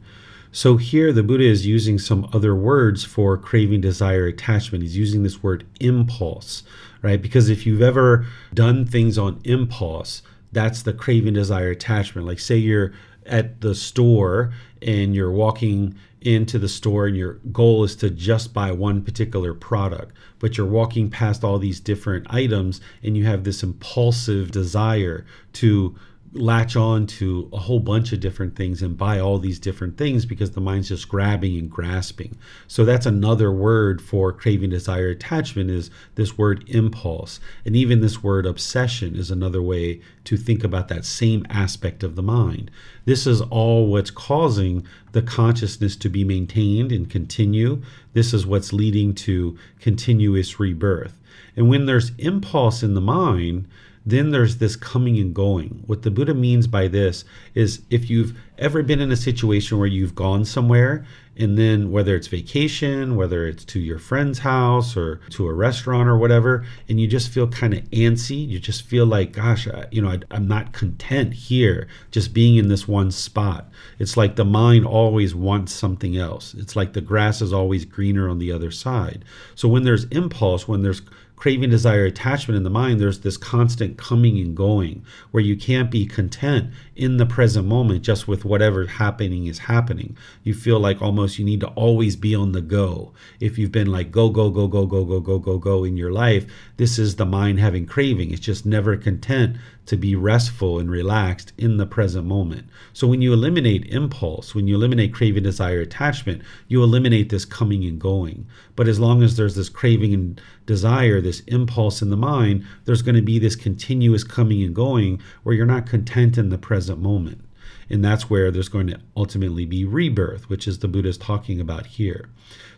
Speaker 1: So here the Buddha is using some other words for craving, desire, attachment. He's using this word impulse, right? Because if you've ever done things on impulse, that's the craving, desire, attachment. Like say you're at the store and you're walking into the store and your goal is to just buy one particular product, but you're walking past all these different items and you have this impulsive desire to latch on to a whole bunch of different things and buy all these different things because the mind's just grabbing and grasping. So that's another word for craving, desire, attachment is this word impulse. And even this word obsession is another way to think about that same aspect of the mind. This is all what's causing the consciousness to be maintained and continue. This is what's leading to continuous rebirth. And when there's impulse in the mind, then there's this coming and going. What the Buddha means by this is if you've ever been in a situation where you've gone somewhere and then whether it's vacation, whether it's to your friend's house or to a restaurant or whatever, and you just feel kind of antsy, you just feel like, gosh, I, you know, I, I'm not content here just being in this one spot. It's like the mind always wants something else. It's like the grass is always greener on the other side. So when there's impulse, when there's craving, desire, attachment in the mind, there's this constant coming and going where you can't be content in the present moment just with whatever happening is happening. You feel like almost you need to always be on the go. If you've been like go, go, go, go, go, go, go, go, go in your life, this is the mind having craving. It's just never content to be restful and relaxed in the present moment. So when you eliminate impulse, when you eliminate craving, desire, attachment, you eliminate this coming and going. But as long as there's this craving and desire, this impulse in the mind, there's going to be this continuous coming and going where you're not content in the present moment. And that's where there's going to ultimately be rebirth, which is the Buddha's talking about here.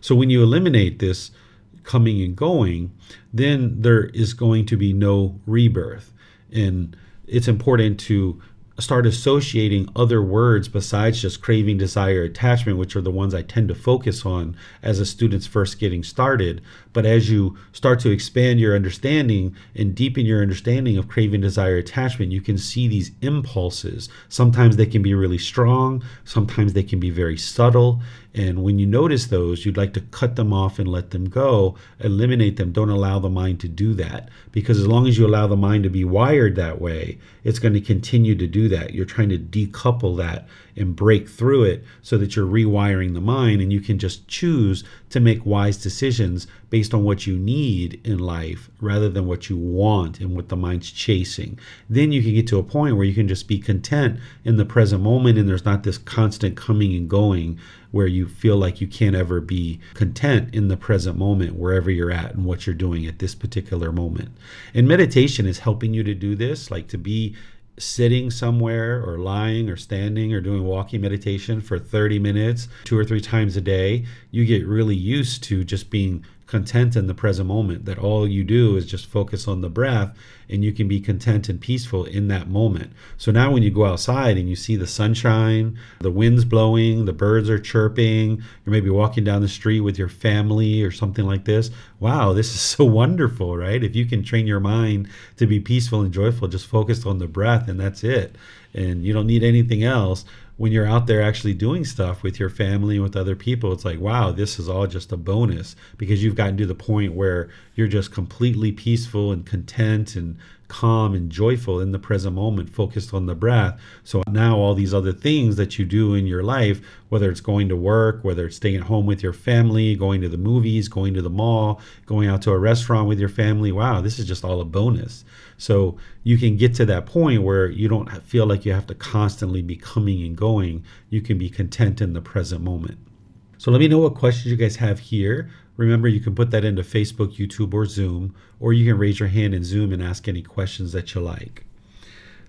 Speaker 1: So when you eliminate this coming and going, then there is going to be no rebirth. And it's important to start associating other words besides just craving, desire, attachment, which are the ones I tend to focus on as a student's first getting started. But as you start to expand your understanding and deepen your understanding of craving, desire, attachment, you can see these impulses. Sometimes they can be really strong, sometimes they can be very subtle. And when you notice those, you'd like to cut them off and let them go, eliminate them. Don't allow the mind to do that. Because as long as you allow the mind to be wired that way, it's going to continue to do that. You're trying to decouple that and break through it so that you're rewiring the mind and you can just choose to make wise decisions based on what you need in life rather than what you want and what the mind's chasing. Then you can get to a point where you can just be content in the present moment and there's not this constant coming and going where you feel like you can't ever be content in the present moment wherever you're at and what you're doing at this particular moment. And meditation is helping you to do this, like to be sitting somewhere or lying or standing or doing walking meditation for 30 minutes, two or three times a day, you get really used to just being content in the present moment, that all you do is just focus on the breath and you can be content and peaceful in that moment. So now when you go outside and you see the sunshine, the wind's blowing, the birds are chirping, you're maybe walking down the street with your family or something like this. Wow, this is so wonderful, right? If you can train your mind to be peaceful and joyful, just focused on the breath and that's it. And you don't need anything else when you're out there actually doing stuff with your family and with other people, it's like, wow, this is all just a bonus because you've gotten to the point where you're just completely peaceful and content and calm and joyful in the present moment, focused on the breath. So now all these other things that you do in your life, whether it's going to work, whether it's staying at home with your family, going to the movies, going to the mall, going out to a restaurant with your family, wow, this is just all a bonus. So you can get to that point where you don't feel like you have to constantly be coming and going. You can be content in the present moment. So let me know what questions you guys have here. Remember, you can put that into Facebook, YouTube, or Zoom, or you can raise your hand in Zoom and ask any questions that you like.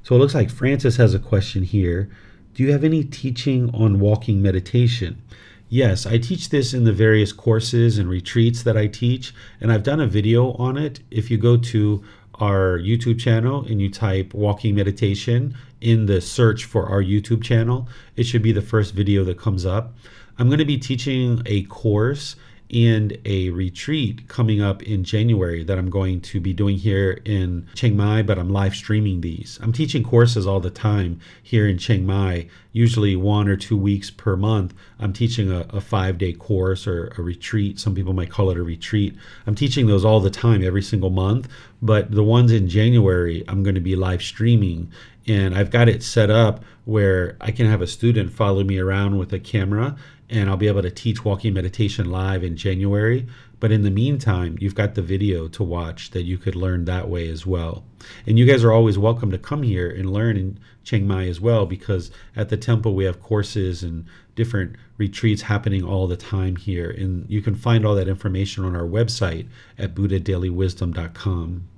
Speaker 1: So it looks like Francis has a question here. Do you have any teaching on walking meditation? Yes, I teach this in the various courses and retreats that I teach, and I've done a video on it. If you go to our YouTube channel and you type walking meditation in the search for our YouTube channel, it should be the first video that comes up. I'm going to be teaching a course and a retreat coming up in January that I'm going to be doing here in Chiang Mai, but I'm live streaming these. I'm teaching courses all the time here in Chiang Mai, usually one or two weeks per month. I'm teaching a, a five day course or a retreat. Some people might call it a retreat. I'm teaching those all the time, every single month. But the ones in January, I'm going to be live streaming And I've got it set up where I can have a student follow me around with a camera and I'll be able to teach walking meditation live in January. But in the meantime, you've got the video to watch that you could learn that way as well. And you guys are always welcome to come here and learn in Chiang Mai as well, because at the temple we have courses and different retreats happening all the time here. And you can find all that information on our website at buddhadailywisdom.com.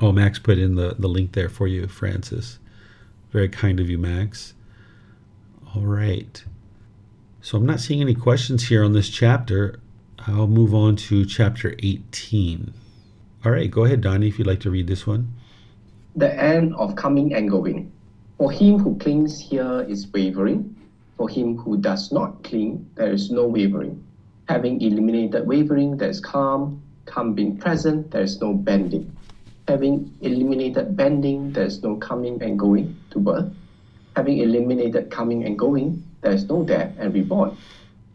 Speaker 1: Oh, Max put in the, the link there for you, Francis. Very kind of you, Max. All right. So I'm not seeing any questions here on this chapter. I'll move on to chapter 18. All right, go ahead, Donnie, if you'd like to read this one.
Speaker 4: The end of coming and going. For him who clings here is wavering. For him who does not cling, there is no wavering. Having eliminated wavering, there is calm. Calm being present, there is no bending. Having eliminated bending, there is no coming and going to birth. Having eliminated coming and going, there is no death and reborn.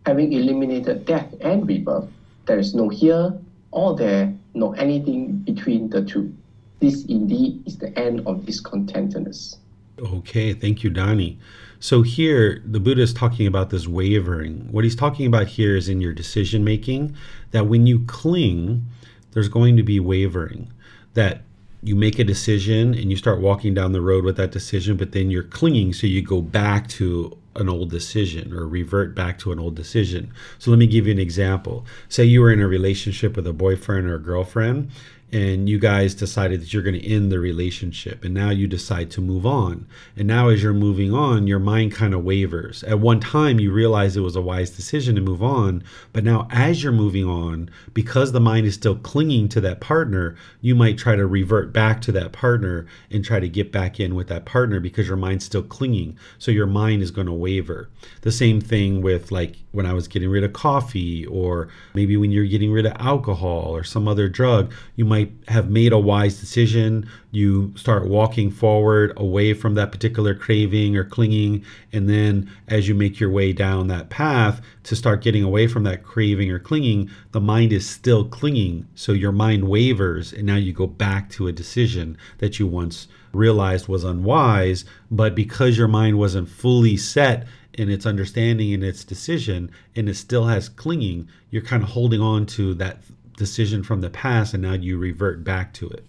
Speaker 4: Having eliminated death and rebirth, there is no here or there, nor anything between the two. This indeed is the end of discontentedness.
Speaker 1: Okay, thank you, Donnie. So here, the Buddha is talking about this wavering. What he's talking about here is in your decision making, that when you cling, there's going to be wavering. That you make a decision and you start walking down the road with that decision, but then you're clinging, so you go back to an old decision or revert back to an old decision. So let me give you an example. Say you were in a relationship with a boyfriend or a girlfriend and you guys decided that you're going to end the relationship and now you decide to move on. And now as you're moving on your mind kind of wavers. At one time you realize it was a wise decision to move on but now as you're moving on because the mind is still clinging to that partner you might try to revert back to that partner and try to get back in with that partner because your mind's still clinging. So your mind is going to waver. The same thing with like when i was getting rid of coffee or maybe when you're getting rid of alcohol or some other drug you might have made a wise decision. You start walking forward away from that particular craving or clinging. And then as you make your way down that path to start getting away from that craving or clinging, the mind is still clinging. So your mind wavers. And now you go back to a decision that you once realized was unwise. But because your mind wasn't fully set in its understanding and its decision and it still has clinging, you're kind of holding on to that decision from the past and now you revert back to it.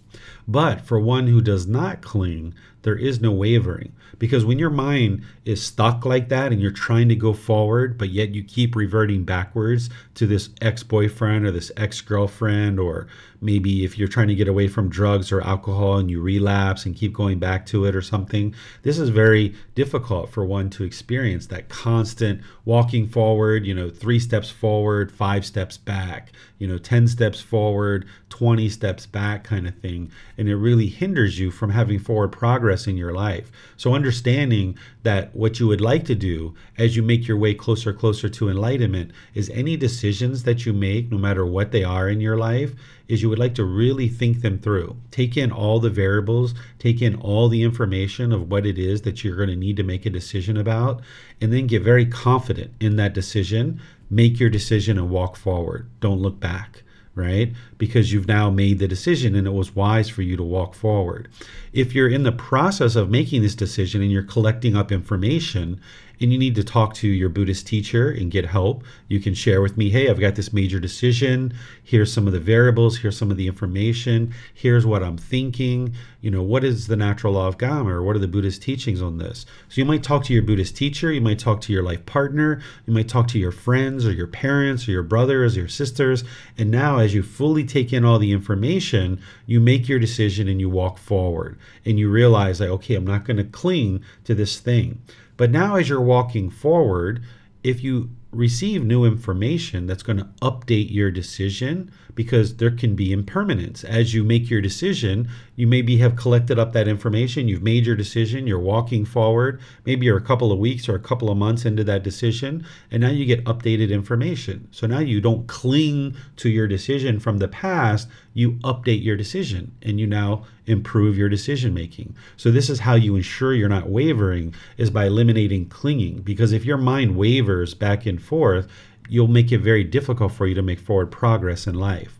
Speaker 1: But for one who does not cling, there is no wavering. Because when your mind is stuck like that and you're trying to go forward, but yet you keep reverting backwards to this ex boyfriend or this ex girlfriend, or maybe if you're trying to get away from drugs or alcohol and you relapse and keep going back to it or something, this is very difficult for one to experience that constant walking forward, you know, three steps forward, five steps back, you know, 10 steps forward, 20 steps back kind of thing. And it really hinders you from having forward progress in your life. So, understanding that what you would like to do as you make your way closer, closer to enlightenment is any decisions that you make, no matter what they are in your life, is you would like to really think them through. Take in all the variables, take in all the information of what it is that you're going to need to make a decision about, and then get very confident in that decision. Make your decision and walk forward. Don't look back right? Because you've now made the decision and it was wise for you to walk forward. If you're in the process of making this decision and you're collecting up information and you need to talk to your Buddhist teacher and get help, you can share with me, hey, I've got this major decision. Here's some of the variables. Here's some of the information. Here's what I'm thinking. You know, what is the natural law of karma or what are the Buddhist teachings on this? So you might talk to your Buddhist teacher. You might talk to your life partner. You might talk to your friends or your parents or your brothers or your sisters. And now, as you fully take in all the information, you make your decision and you walk forward and you realize, like, okay, I'm not going to cling to this thing. But now, as you're walking forward, if you receive new information that's going to update your decision because there can be impermanence. As you make your decision you maybe have collected up that information you've made your decision you're walking forward maybe you're a couple of weeks or a couple of months into that decision and now you get updated information. So now you don't cling to your decision from the past you update your decision and you now improve your decision making so this is how you ensure you're not wavering is by eliminating clinging because if your mind wavers back and forth, you'll make it very difficult for you to make forward progress in life.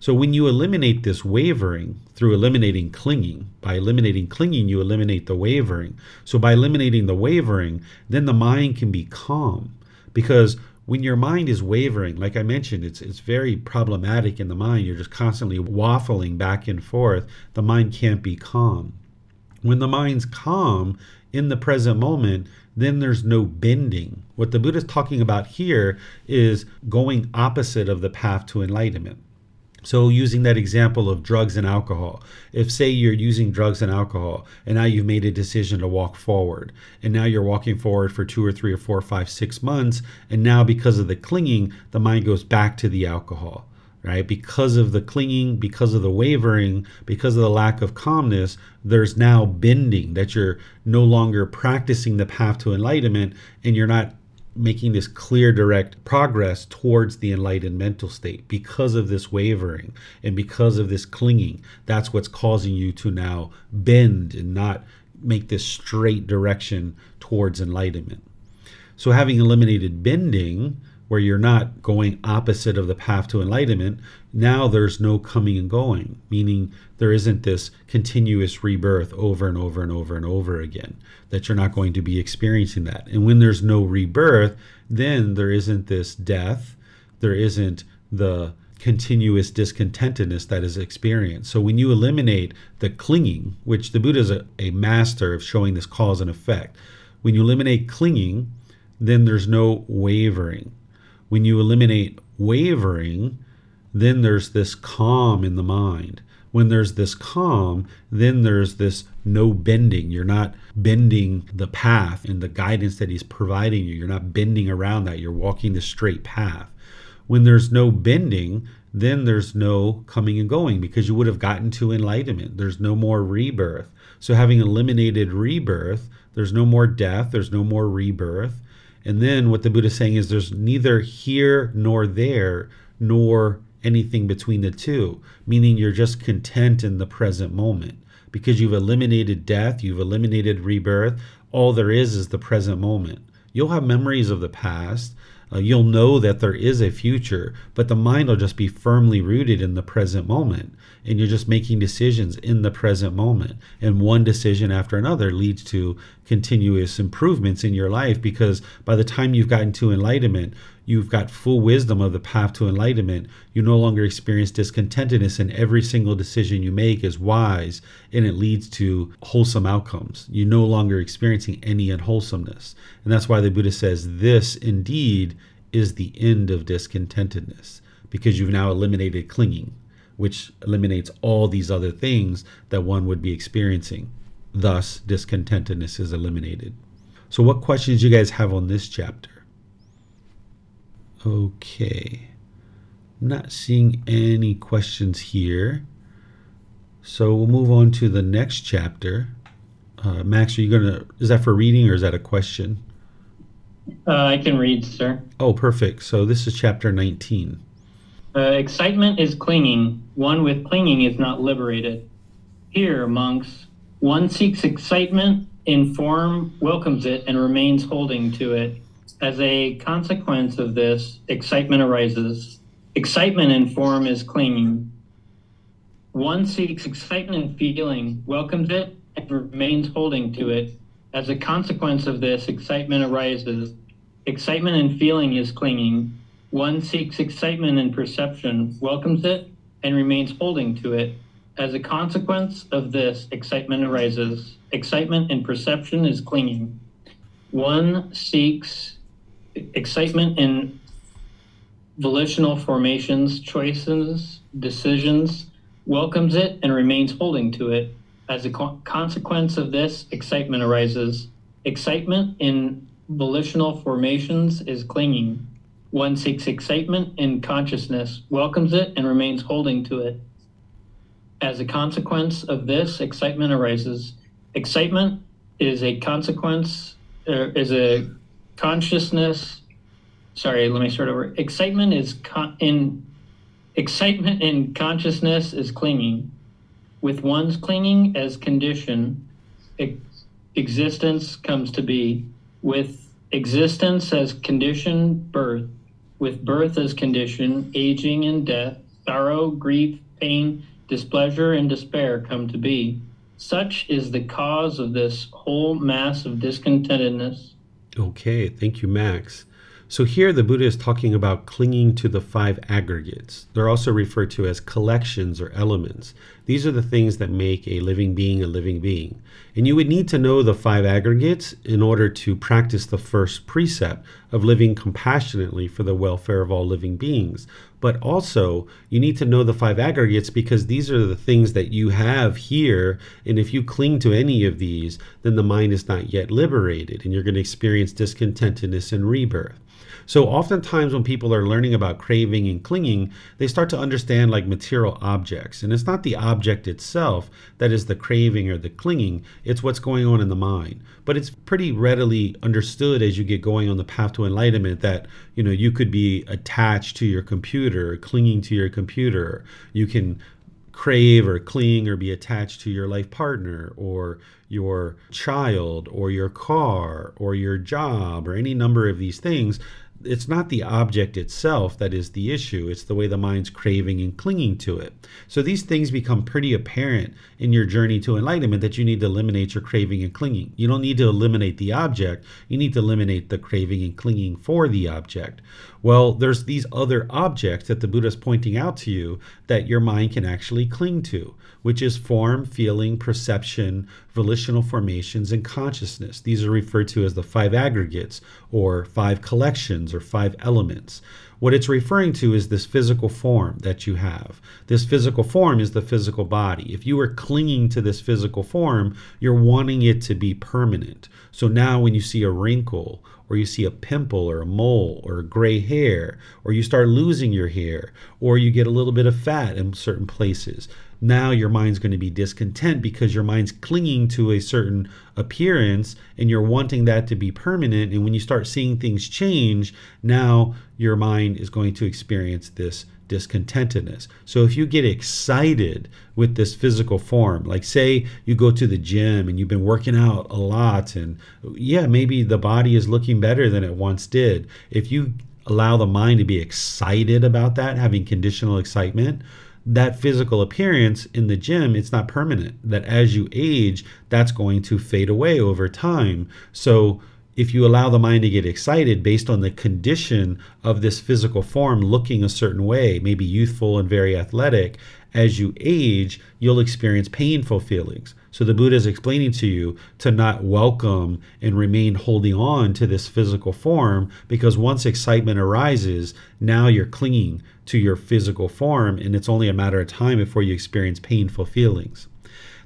Speaker 1: So when you eliminate this wavering through eliminating clinging, by eliminating clinging, you eliminate the wavering. So by eliminating the wavering, then the mind can be calm. Because when your mind is wavering, like I mentioned, it's it's very problematic in the mind. You're just constantly waffling back and forth. The mind can't be calm. When the mind's calm in the present moment, then there's no bending. What the Buddha's talking about here is going opposite of the path to enlightenment. So, using that example of drugs and alcohol, if say you're using drugs and alcohol and now you've made a decision to walk forward, and now you're walking forward for two or three or four, five, six months, and now because of the clinging, the mind goes back to the alcohol, right? Because of the clinging, because of the wavering, because of the lack of calmness, there's now bending that you're no longer practicing the path to enlightenment and you're not making this clear, direct progress towards the enlightened mental state because of this wavering and because of this clinging. That's what's causing you to now bend and not make this straight direction towards enlightenment. So, having eliminated bending, where you're not going opposite of the path to enlightenment, now there's no coming and going, meaning there isn't this continuous rebirth over and over and over and over again, that you're not going to be experiencing that. And when there's no rebirth, then there isn't this death, there isn't the continuous discontentedness that is experienced. So when you eliminate the clinging, which the Buddha is a, a master of showing this cause and effect, when you eliminate clinging, then there's no wavering when you eliminate wavering, then there's this calm in the mind. When there's this calm, then there's this no bending. You're not bending the path and the guidance that he's providing you. You're not bending around that. You're walking the straight path. When there's no bending, then there's no coming and going because you would have gotten to enlightenment. There's no more rebirth. So, having eliminated rebirth, there's no more death, there's no more rebirth. And then what the Buddha is saying is there's neither here nor there, nor anything between the two, meaning you're just content in the present moment. Because you've eliminated death, you've eliminated rebirth, all there is is the present moment. You'll have memories of the past, uh, you'll know that there is a future, but the mind will just be firmly rooted in the present moment. And you're just making decisions in the present moment. And one decision after another leads to continuous improvements in your life because by the time you've gotten to enlightenment, you've got full wisdom of the path to enlightenment. You no longer experience discontentedness, and every single decision you make is wise and it leads to wholesome outcomes. You're no longer experiencing any unwholesomeness. And that's why the Buddha says, This indeed is the end of discontentedness, because you've now eliminated clinging, which eliminates all these other things that one would be experiencing. Thus, discontentedness is eliminated. So, what questions you guys have on this chapter? Okay. I'm not seeing any questions here. So we'll move on to the next chapter. Uh, Max, are you going to, is that for reading or is that a question?
Speaker 2: Uh, I can read, sir.
Speaker 1: Oh, perfect. So this is chapter 19.
Speaker 2: Uh, excitement is clinging. One with clinging is not liberated. Here, monks, one seeks excitement in form, welcomes it, and remains holding to it. As a consequence of this, excitement arises. Excitement in form is clinging. One seeks excitement and feeling, welcomes it, and remains holding to it. As a consequence of this, excitement arises. Excitement and feeling is clinging. One seeks excitement and perception, welcomes it, and remains holding to it. As a consequence of this, excitement arises. Excitement and perception is clinging. One seeks excitement in volitional formations, choices, decisions, welcomes it and remains holding to it. As a co- consequence of this, excitement arises. Excitement in volitional formations is clinging. One seeks excitement in consciousness, welcomes it, and remains holding to it. As a consequence of this, excitement arises. Excitement is a consequence, er, is a consciousness sorry let me start over excitement is con- in excitement in consciousness is clinging with one's clinging as condition ex- existence comes to be with existence as condition birth with birth as condition aging and death sorrow, grief, pain, displeasure, and despair come to be. Such is the cause of this whole mass of discontentedness.
Speaker 1: Okay, thank you, Max. So here the Buddha is talking about clinging to the five aggregates. They're also referred to as collections or elements. These are the things that make a living being a living being. And you would need to know the five aggregates in order to practice the first precept of living compassionately for the welfare of all living beings. But also, you need to know the five aggregates because these are the things that you have here. And if you cling to any of these, then the mind is not yet liberated and you're going to experience discontentedness and rebirth. So, oftentimes, when people are learning about craving and clinging, they start to understand like material objects. And it's not the object itself that is the craving or the clinging, it's what's going on in the mind. But it's pretty readily understood as you get going on the path to enlightenment that, you know, you could be attached to your computer, clinging to your computer. You can crave or cling or be attached to your life partner or your child or your car or your job or any number of these things it's not the object itself that is the issue, it's the way the mind's craving and clinging to it. So these things become pretty apparent in your journey to enlightenment that you need to eliminate your craving and clinging. You don't need to eliminate the object, you need to eliminate the craving and clinging for the object. Well, there's these other objects that the Buddha is pointing out to you that your mind can actually cling to, which is form, feeling, perception, volitional formations, and consciousness. These are referred to as the five aggregates, or five collections, or five elements. What it's referring to is this physical form that you have. This physical form is the physical body. If you are clinging to this physical form, you're wanting it to be permanent. So now when you see a wrinkle or you see a pimple or a mole or gray hair, or you start losing your hair, or you get a little bit of fat in certain places, now your mind's going to be discontent because your mind's clinging to a certain appearance and you're wanting that to be permanent. And when you start seeing things change, now your mind is going to experience this discontentedness. So if you get excited with this physical form, like say you go to the gym and you've been working out a lot, and yeah, maybe the body is looking better than it once did. If you allow the mind to be excited about that, having conditional excitement, that physical appearance in the gym it's not permanent that as you age that's going to fade away over time so if you allow the mind to get excited based on the condition of this physical form looking a certain way maybe youthful and very athletic as you age you'll experience painful feelings so the Buddha is explaining to you to not welcome and remain holding on to this physical form because once excitement arises, now you're clinging to your physical form and it's only a matter of time before you experience painful feelings.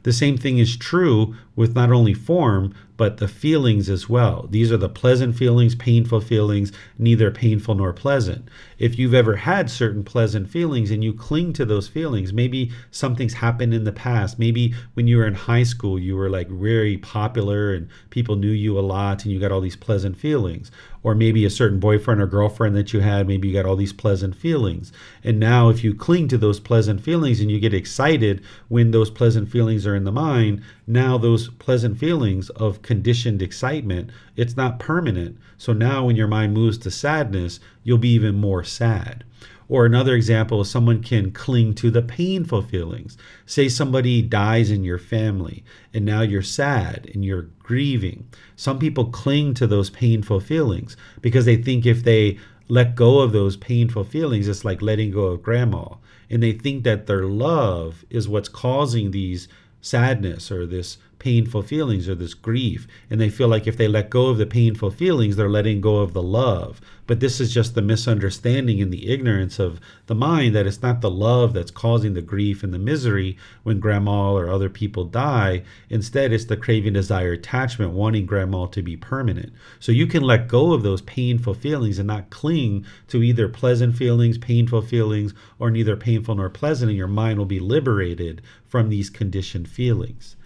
Speaker 1: The same thing is true with not only form, but the feelings as well. These are the pleasant feelings, painful feelings, neither painful nor pleasant. If you've ever had certain pleasant feelings and you cling to those feelings, maybe something's happened in the past. Maybe when you were in high school, you were like very popular and people knew you a lot and you got all these pleasant feelings. Or maybe a certain boyfriend or girlfriend that you had, maybe you got all these pleasant feelings. And now, if you cling to those pleasant feelings and you get excited when those pleasant feelings are in the mind, now those pleasant feelings of conditioned excitement, it's not permanent. So now when your mind moves to sadness, you'll be even more sad. Or another example is someone can cling to the painful feelings. Say somebody dies in your family and now you're sad and you're grieving. Some people cling to those painful feelings because they think if they let go of those painful feelings, it's like letting go of grandma. And they think that their love is what's causing these sadness or this painful feelings or this grief. And they feel like if they let go of the painful feelings, they're letting go of the love. But this is just the misunderstanding and the ignorance of the mind that it's not the love that's causing the grief and the misery when grandma or other people die. Instead, it's the craving, desire, attachment, wanting grandma to be permanent. So you can let go of those painful feelings and not cling to either pleasant feelings, painful feelings, or neither painful nor pleasant, and your mind will be liberated from these conditioned feelings.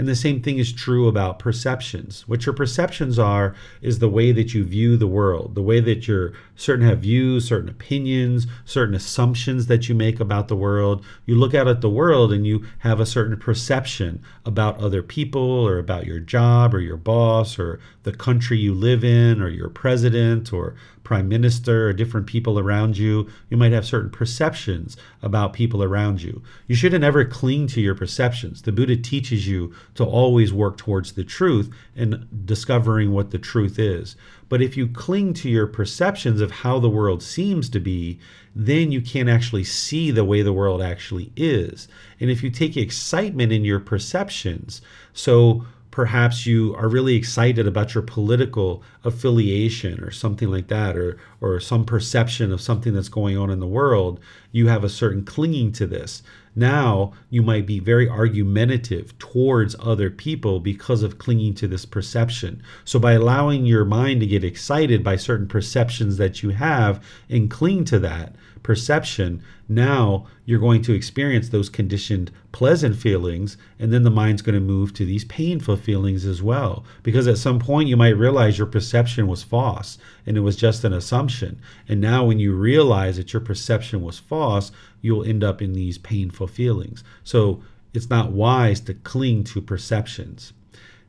Speaker 1: And the same thing is true about perceptions. What your perceptions are is the way that you view the world, the way that you're certain have views, certain opinions, certain assumptions that you make about the world. You look out at the world and you have a certain perception about other people or about your job or your boss or the country you live in or your president or prime minister or different people around you. You might have certain perceptions about people around you. You shouldn't ever cling to your perceptions. The Buddha teaches you to always work towards the truth and discovering what the truth is. But if you cling to your perceptions of how the world seems to be, then you can't actually see the way the world actually is. And if you take excitement in your perceptions, so perhaps you are really excited about your political affiliation or something like that or or some perception of something that's going on in the world you have a certain clinging to this. Now you might be very argumentative towards other people because of clinging to this perception. So by allowing your mind to get excited by certain perceptions that you have and cling to that perception, now you're going to experience those conditioned pleasant feelings, and then the mind's going to move to these painful feelings as well. Because at some point you might realize your perception was false and it was just an assumption. And now when you realize that your perception was false, you'll end up in these painful feelings. So it's not wise to cling to perceptions.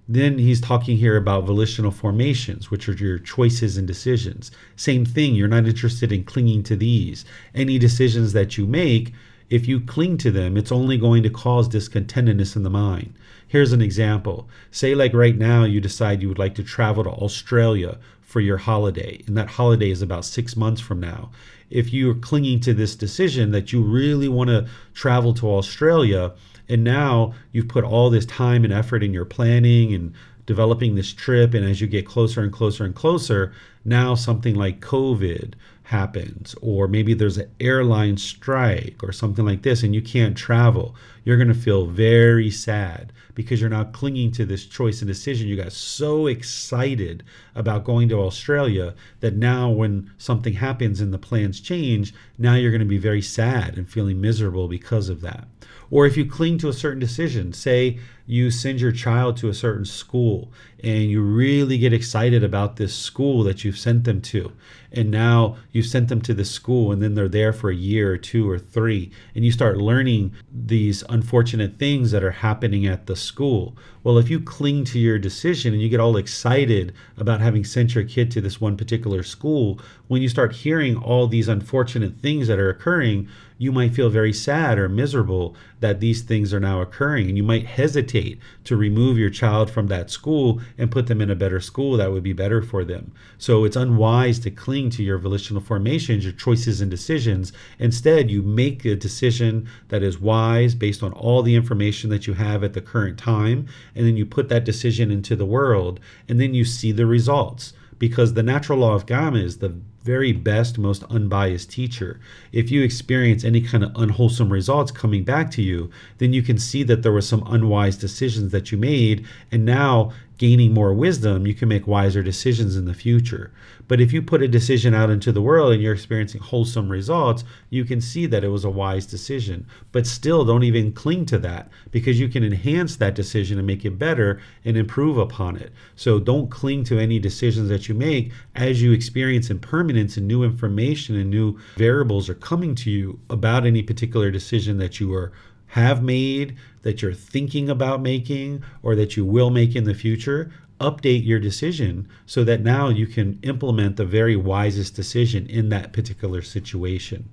Speaker 1: Then he's talking here about volitional formations, which are your choices and decisions. Same thing, you're not interested in clinging to these. Any decisions that you make, if you cling to them, it's only going to cause discontentedness in the mind. Here's an example. Say, like right now, you decide you would like to travel to Australia for your holiday, and that holiday is about six months from now. If you're clinging to this decision that you really want to travel to Australia, and now you've put all this time and effort in your planning and developing this trip. And as you get closer and closer and closer, now something like COVID happens, or maybe there's an airline strike or something like this, and you can't travel. You're going to feel very sad because you're now clinging to this choice and decision. You got so excited about going to Australia that now, when something happens and the plans change, now you're going to be very sad and feeling miserable because of that. Or if you cling to a certain decision, say you send your child to a certain school and you really get excited about this school that you've sent them to. And now you've sent them to this school and then they're there for a year or two or three. And you start learning these unfortunate things that are happening at the school. Well, if you cling to your decision and you get all excited about having sent your kid to this one particular school, when you start hearing all these unfortunate things that are occurring, you might feel very sad or miserable that these things are now occurring. And you might hesitate to remove your child from that school and put them in a better school that would be better for them. So it's unwise to cling to your volitional formations, your choices and decisions. Instead, you make a decision that is wise based on all the information that you have at the current time. And then you put that decision into the world and then you see the results because the natural law of karma is the very best, most unbiased teacher. If you experience any kind of unwholesome results coming back to you, then you can see that there were some unwise decisions that you made, and now gaining more wisdom, you can make wiser decisions in the future. But if you put a decision out into the world and you're experiencing wholesome results, you can see that it was a wise decision. But still, don't even cling to that because you can enhance that decision and make it better and improve upon it. So don't cling to any decisions that you make as you experience impermanence and new information and new variables are coming to you about any particular decision that you are have made, that you're thinking about making, or that you will make in the future, update your decision so that now you can implement the very wisest decision in that particular situation.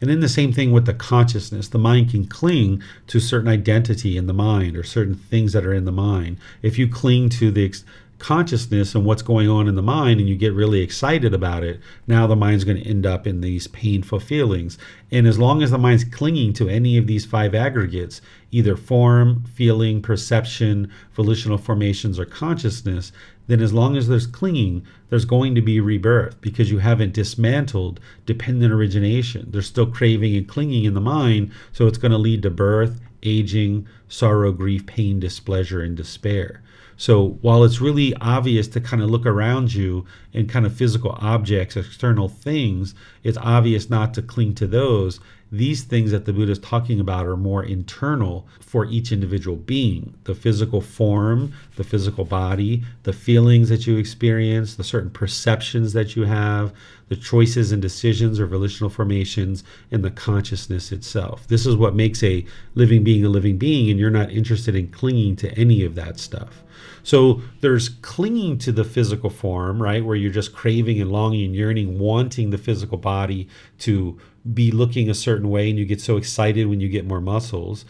Speaker 1: And then the same thing with the consciousness. The mind can cling to certain identity in the mind or certain things that are in the mind. If you cling to the consciousness and what's going on in the mind and you get really excited about it, now the mind's going to end up in these painful feelings. And as long as the mind's clinging to any of these five aggregates, either form, feeling, perception, volitional formations, or consciousness, then as long as there's clinging, there's going to be rebirth because you haven't dismantled dependent origination. There's still craving and clinging in the mind, so it's going to lead to birth, aging, sorrow, grief, pain, displeasure, and despair. So while it's really obvious to kind of look around you and kind of physical objects, external things, it's obvious not to cling to those. These things that the Buddha is talking about are more internal for each individual being the physical form, the physical body, the feelings that you experience, the certain perceptions that you have, the choices and decisions or volitional formations, and the consciousness itself. This is what makes a living being a living being, and you're not interested in clinging to any of that stuff. So there's clinging to the physical form, right, where you're just craving and longing and yearning, wanting the physical body to be looking a certain way, and you get so excited when you get more muscles.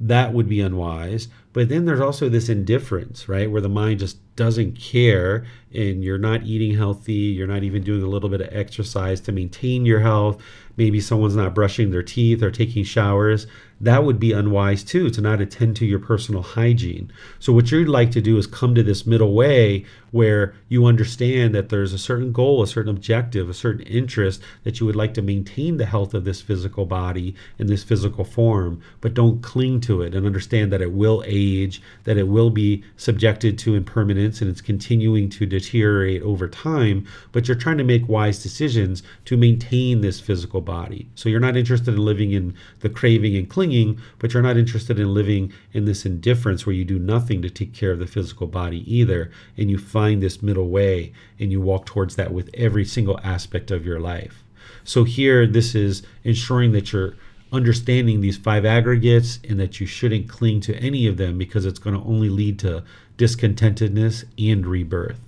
Speaker 1: That would be unwise. But then there's also this indifference, right, where the mind just doesn't care and you're not eating healthy, you're not even doing a little bit of exercise to maintain your health. Maybe someone's not brushing their teeth or taking showers that would be unwise too to not attend to your personal hygiene. So, what you'd like to do is come to this middle way where you understand that there's a certain goal, a certain objective, a certain interest that you would like to maintain the health of this physical body in this physical form, but don't cling to it and understand that it will age, that it will be subjected to impermanence and it's continuing to deteriorate over time. But you're trying to make wise decisions to maintain this physical body. So, you're not interested in living in the craving and clinging but you're not interested in living in this indifference where you do nothing to take care of the physical body either. And you find this middle way and you walk towards that with every single aspect of your life. So here, this is ensuring that you're understanding these five aggregates and that you shouldn't cling to any of them because it's going to only lead to discontentedness and rebirth.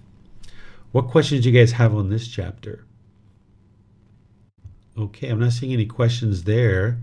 Speaker 1: What questions do you guys have on this chapter? Okay, I'm not seeing any questions there.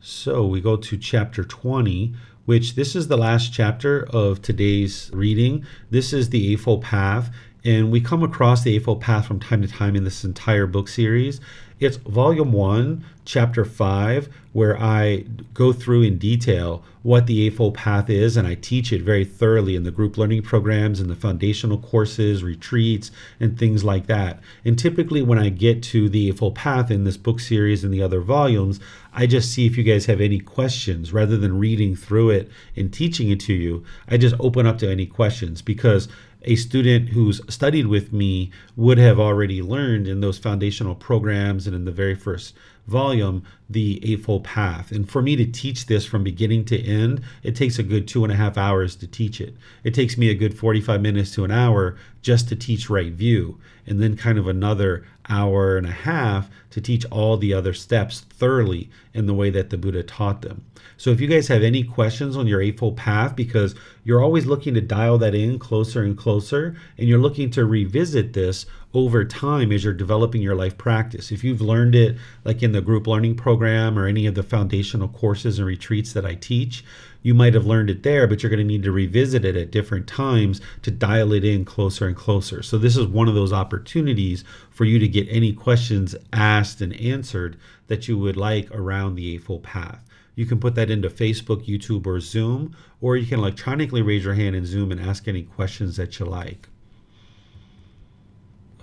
Speaker 1: So we go to chapter 20, which this is the last chapter of today's reading. This is the Eightfold Path, and we come across the Eightfold Path from time to time in this entire book series. It's volume one, chapter five, where I go through in detail what the Eightfold Path is, and I teach it very thoroughly in the group learning programs and the foundational courses, retreats, and things like that. And typically, when I get to the Eightfold Path in this book series and the other volumes, I just see if you guys have any questions rather than reading through it and teaching it to you. I just open up to any questions because a student who's studied with me would have already learned in those foundational programs and in the very first volume the Eightfold Path. And for me to teach this from beginning to end, it takes a good two and a half hours to teach it. It takes me a good 45 minutes to an hour just to teach right view, and then kind of another hour and a half to teach all the other steps thoroughly in the way that the Buddha taught them. So if you guys have any questions on your Eightfold Path, because you're always looking to dial that in closer and closer, and you're looking to revisit this over time as you're developing your life practice. If you've learned it like in the group learning program or any of the foundational courses and retreats that I teach, you might have learned it there, but you're going to need to revisit it at different times to dial it in closer and closer. So, this is one of those opportunities for you to get any questions asked and answered that you would like around the Eightfold Path. You can put that into Facebook, YouTube, or Zoom, or you can electronically raise your hand in Zoom and ask any questions that you like.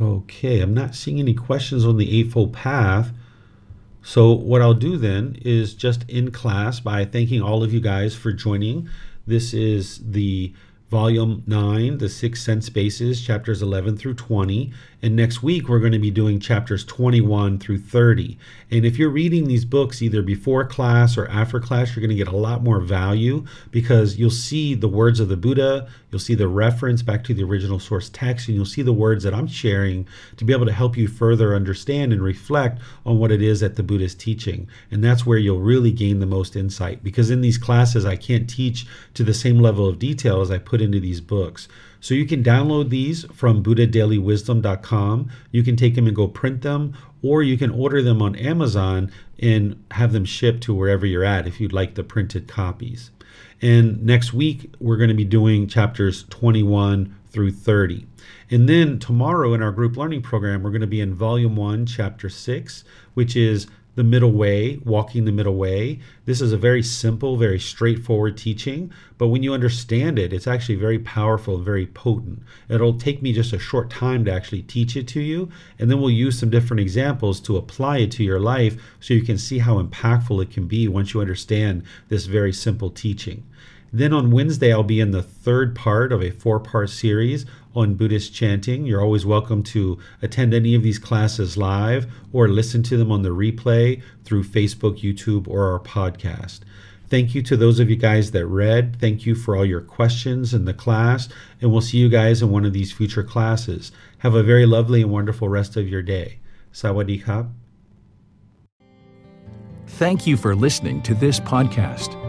Speaker 1: Okay, I'm not seeing any questions on the Eightfold Path. So, what I'll do then is just in class by thanking all of you guys for joining. This is the volume 9, the six sense bases, chapters 11 through 20. And next week, we're going to be doing chapters 21 through 30. And if you're reading these books either before class or after class, you're going to get a lot more value because you'll see the words of the Buddha, you'll see the reference back to the original source text, and you'll see the words that I'm sharing to be able to help you further understand and reflect on what it is that the Buddha is teaching. And that's where you'll really gain the most insight because in these classes, I can't teach to the same level of detail as I put into these books. So you can download these from buddhadailywisdom.com. You can take them and go print them, or you can order them on Amazon and have them shipped to wherever you're at if you'd like the printed copies. And next week, we're going to be doing chapters 21 through 30. And then tomorrow in our group learning program, we're going to be in volume 1, chapter 6, which is the middle way, walking the middle way. This is a very simple, very straightforward teaching, but when you understand it, it's actually very powerful, very potent. It'll take me just a short time to actually teach it to you, and then we'll use some different examples to apply it to your life so you can see how impactful it can be once you understand this very simple teaching. Then on Wednesday, I'll be in the third part of a four part series on Buddhist chanting. You're always welcome to attend any of these classes live or listen to them on the replay through Facebook, YouTube, or our podcast. Thank you to those of you guys that read. Thank you for all your questions in the class, and we'll see you guys in one of these future classes. Have a very lovely and wonderful rest of your day. Sawadee khap.
Speaker 5: Thank you for listening to this podcast.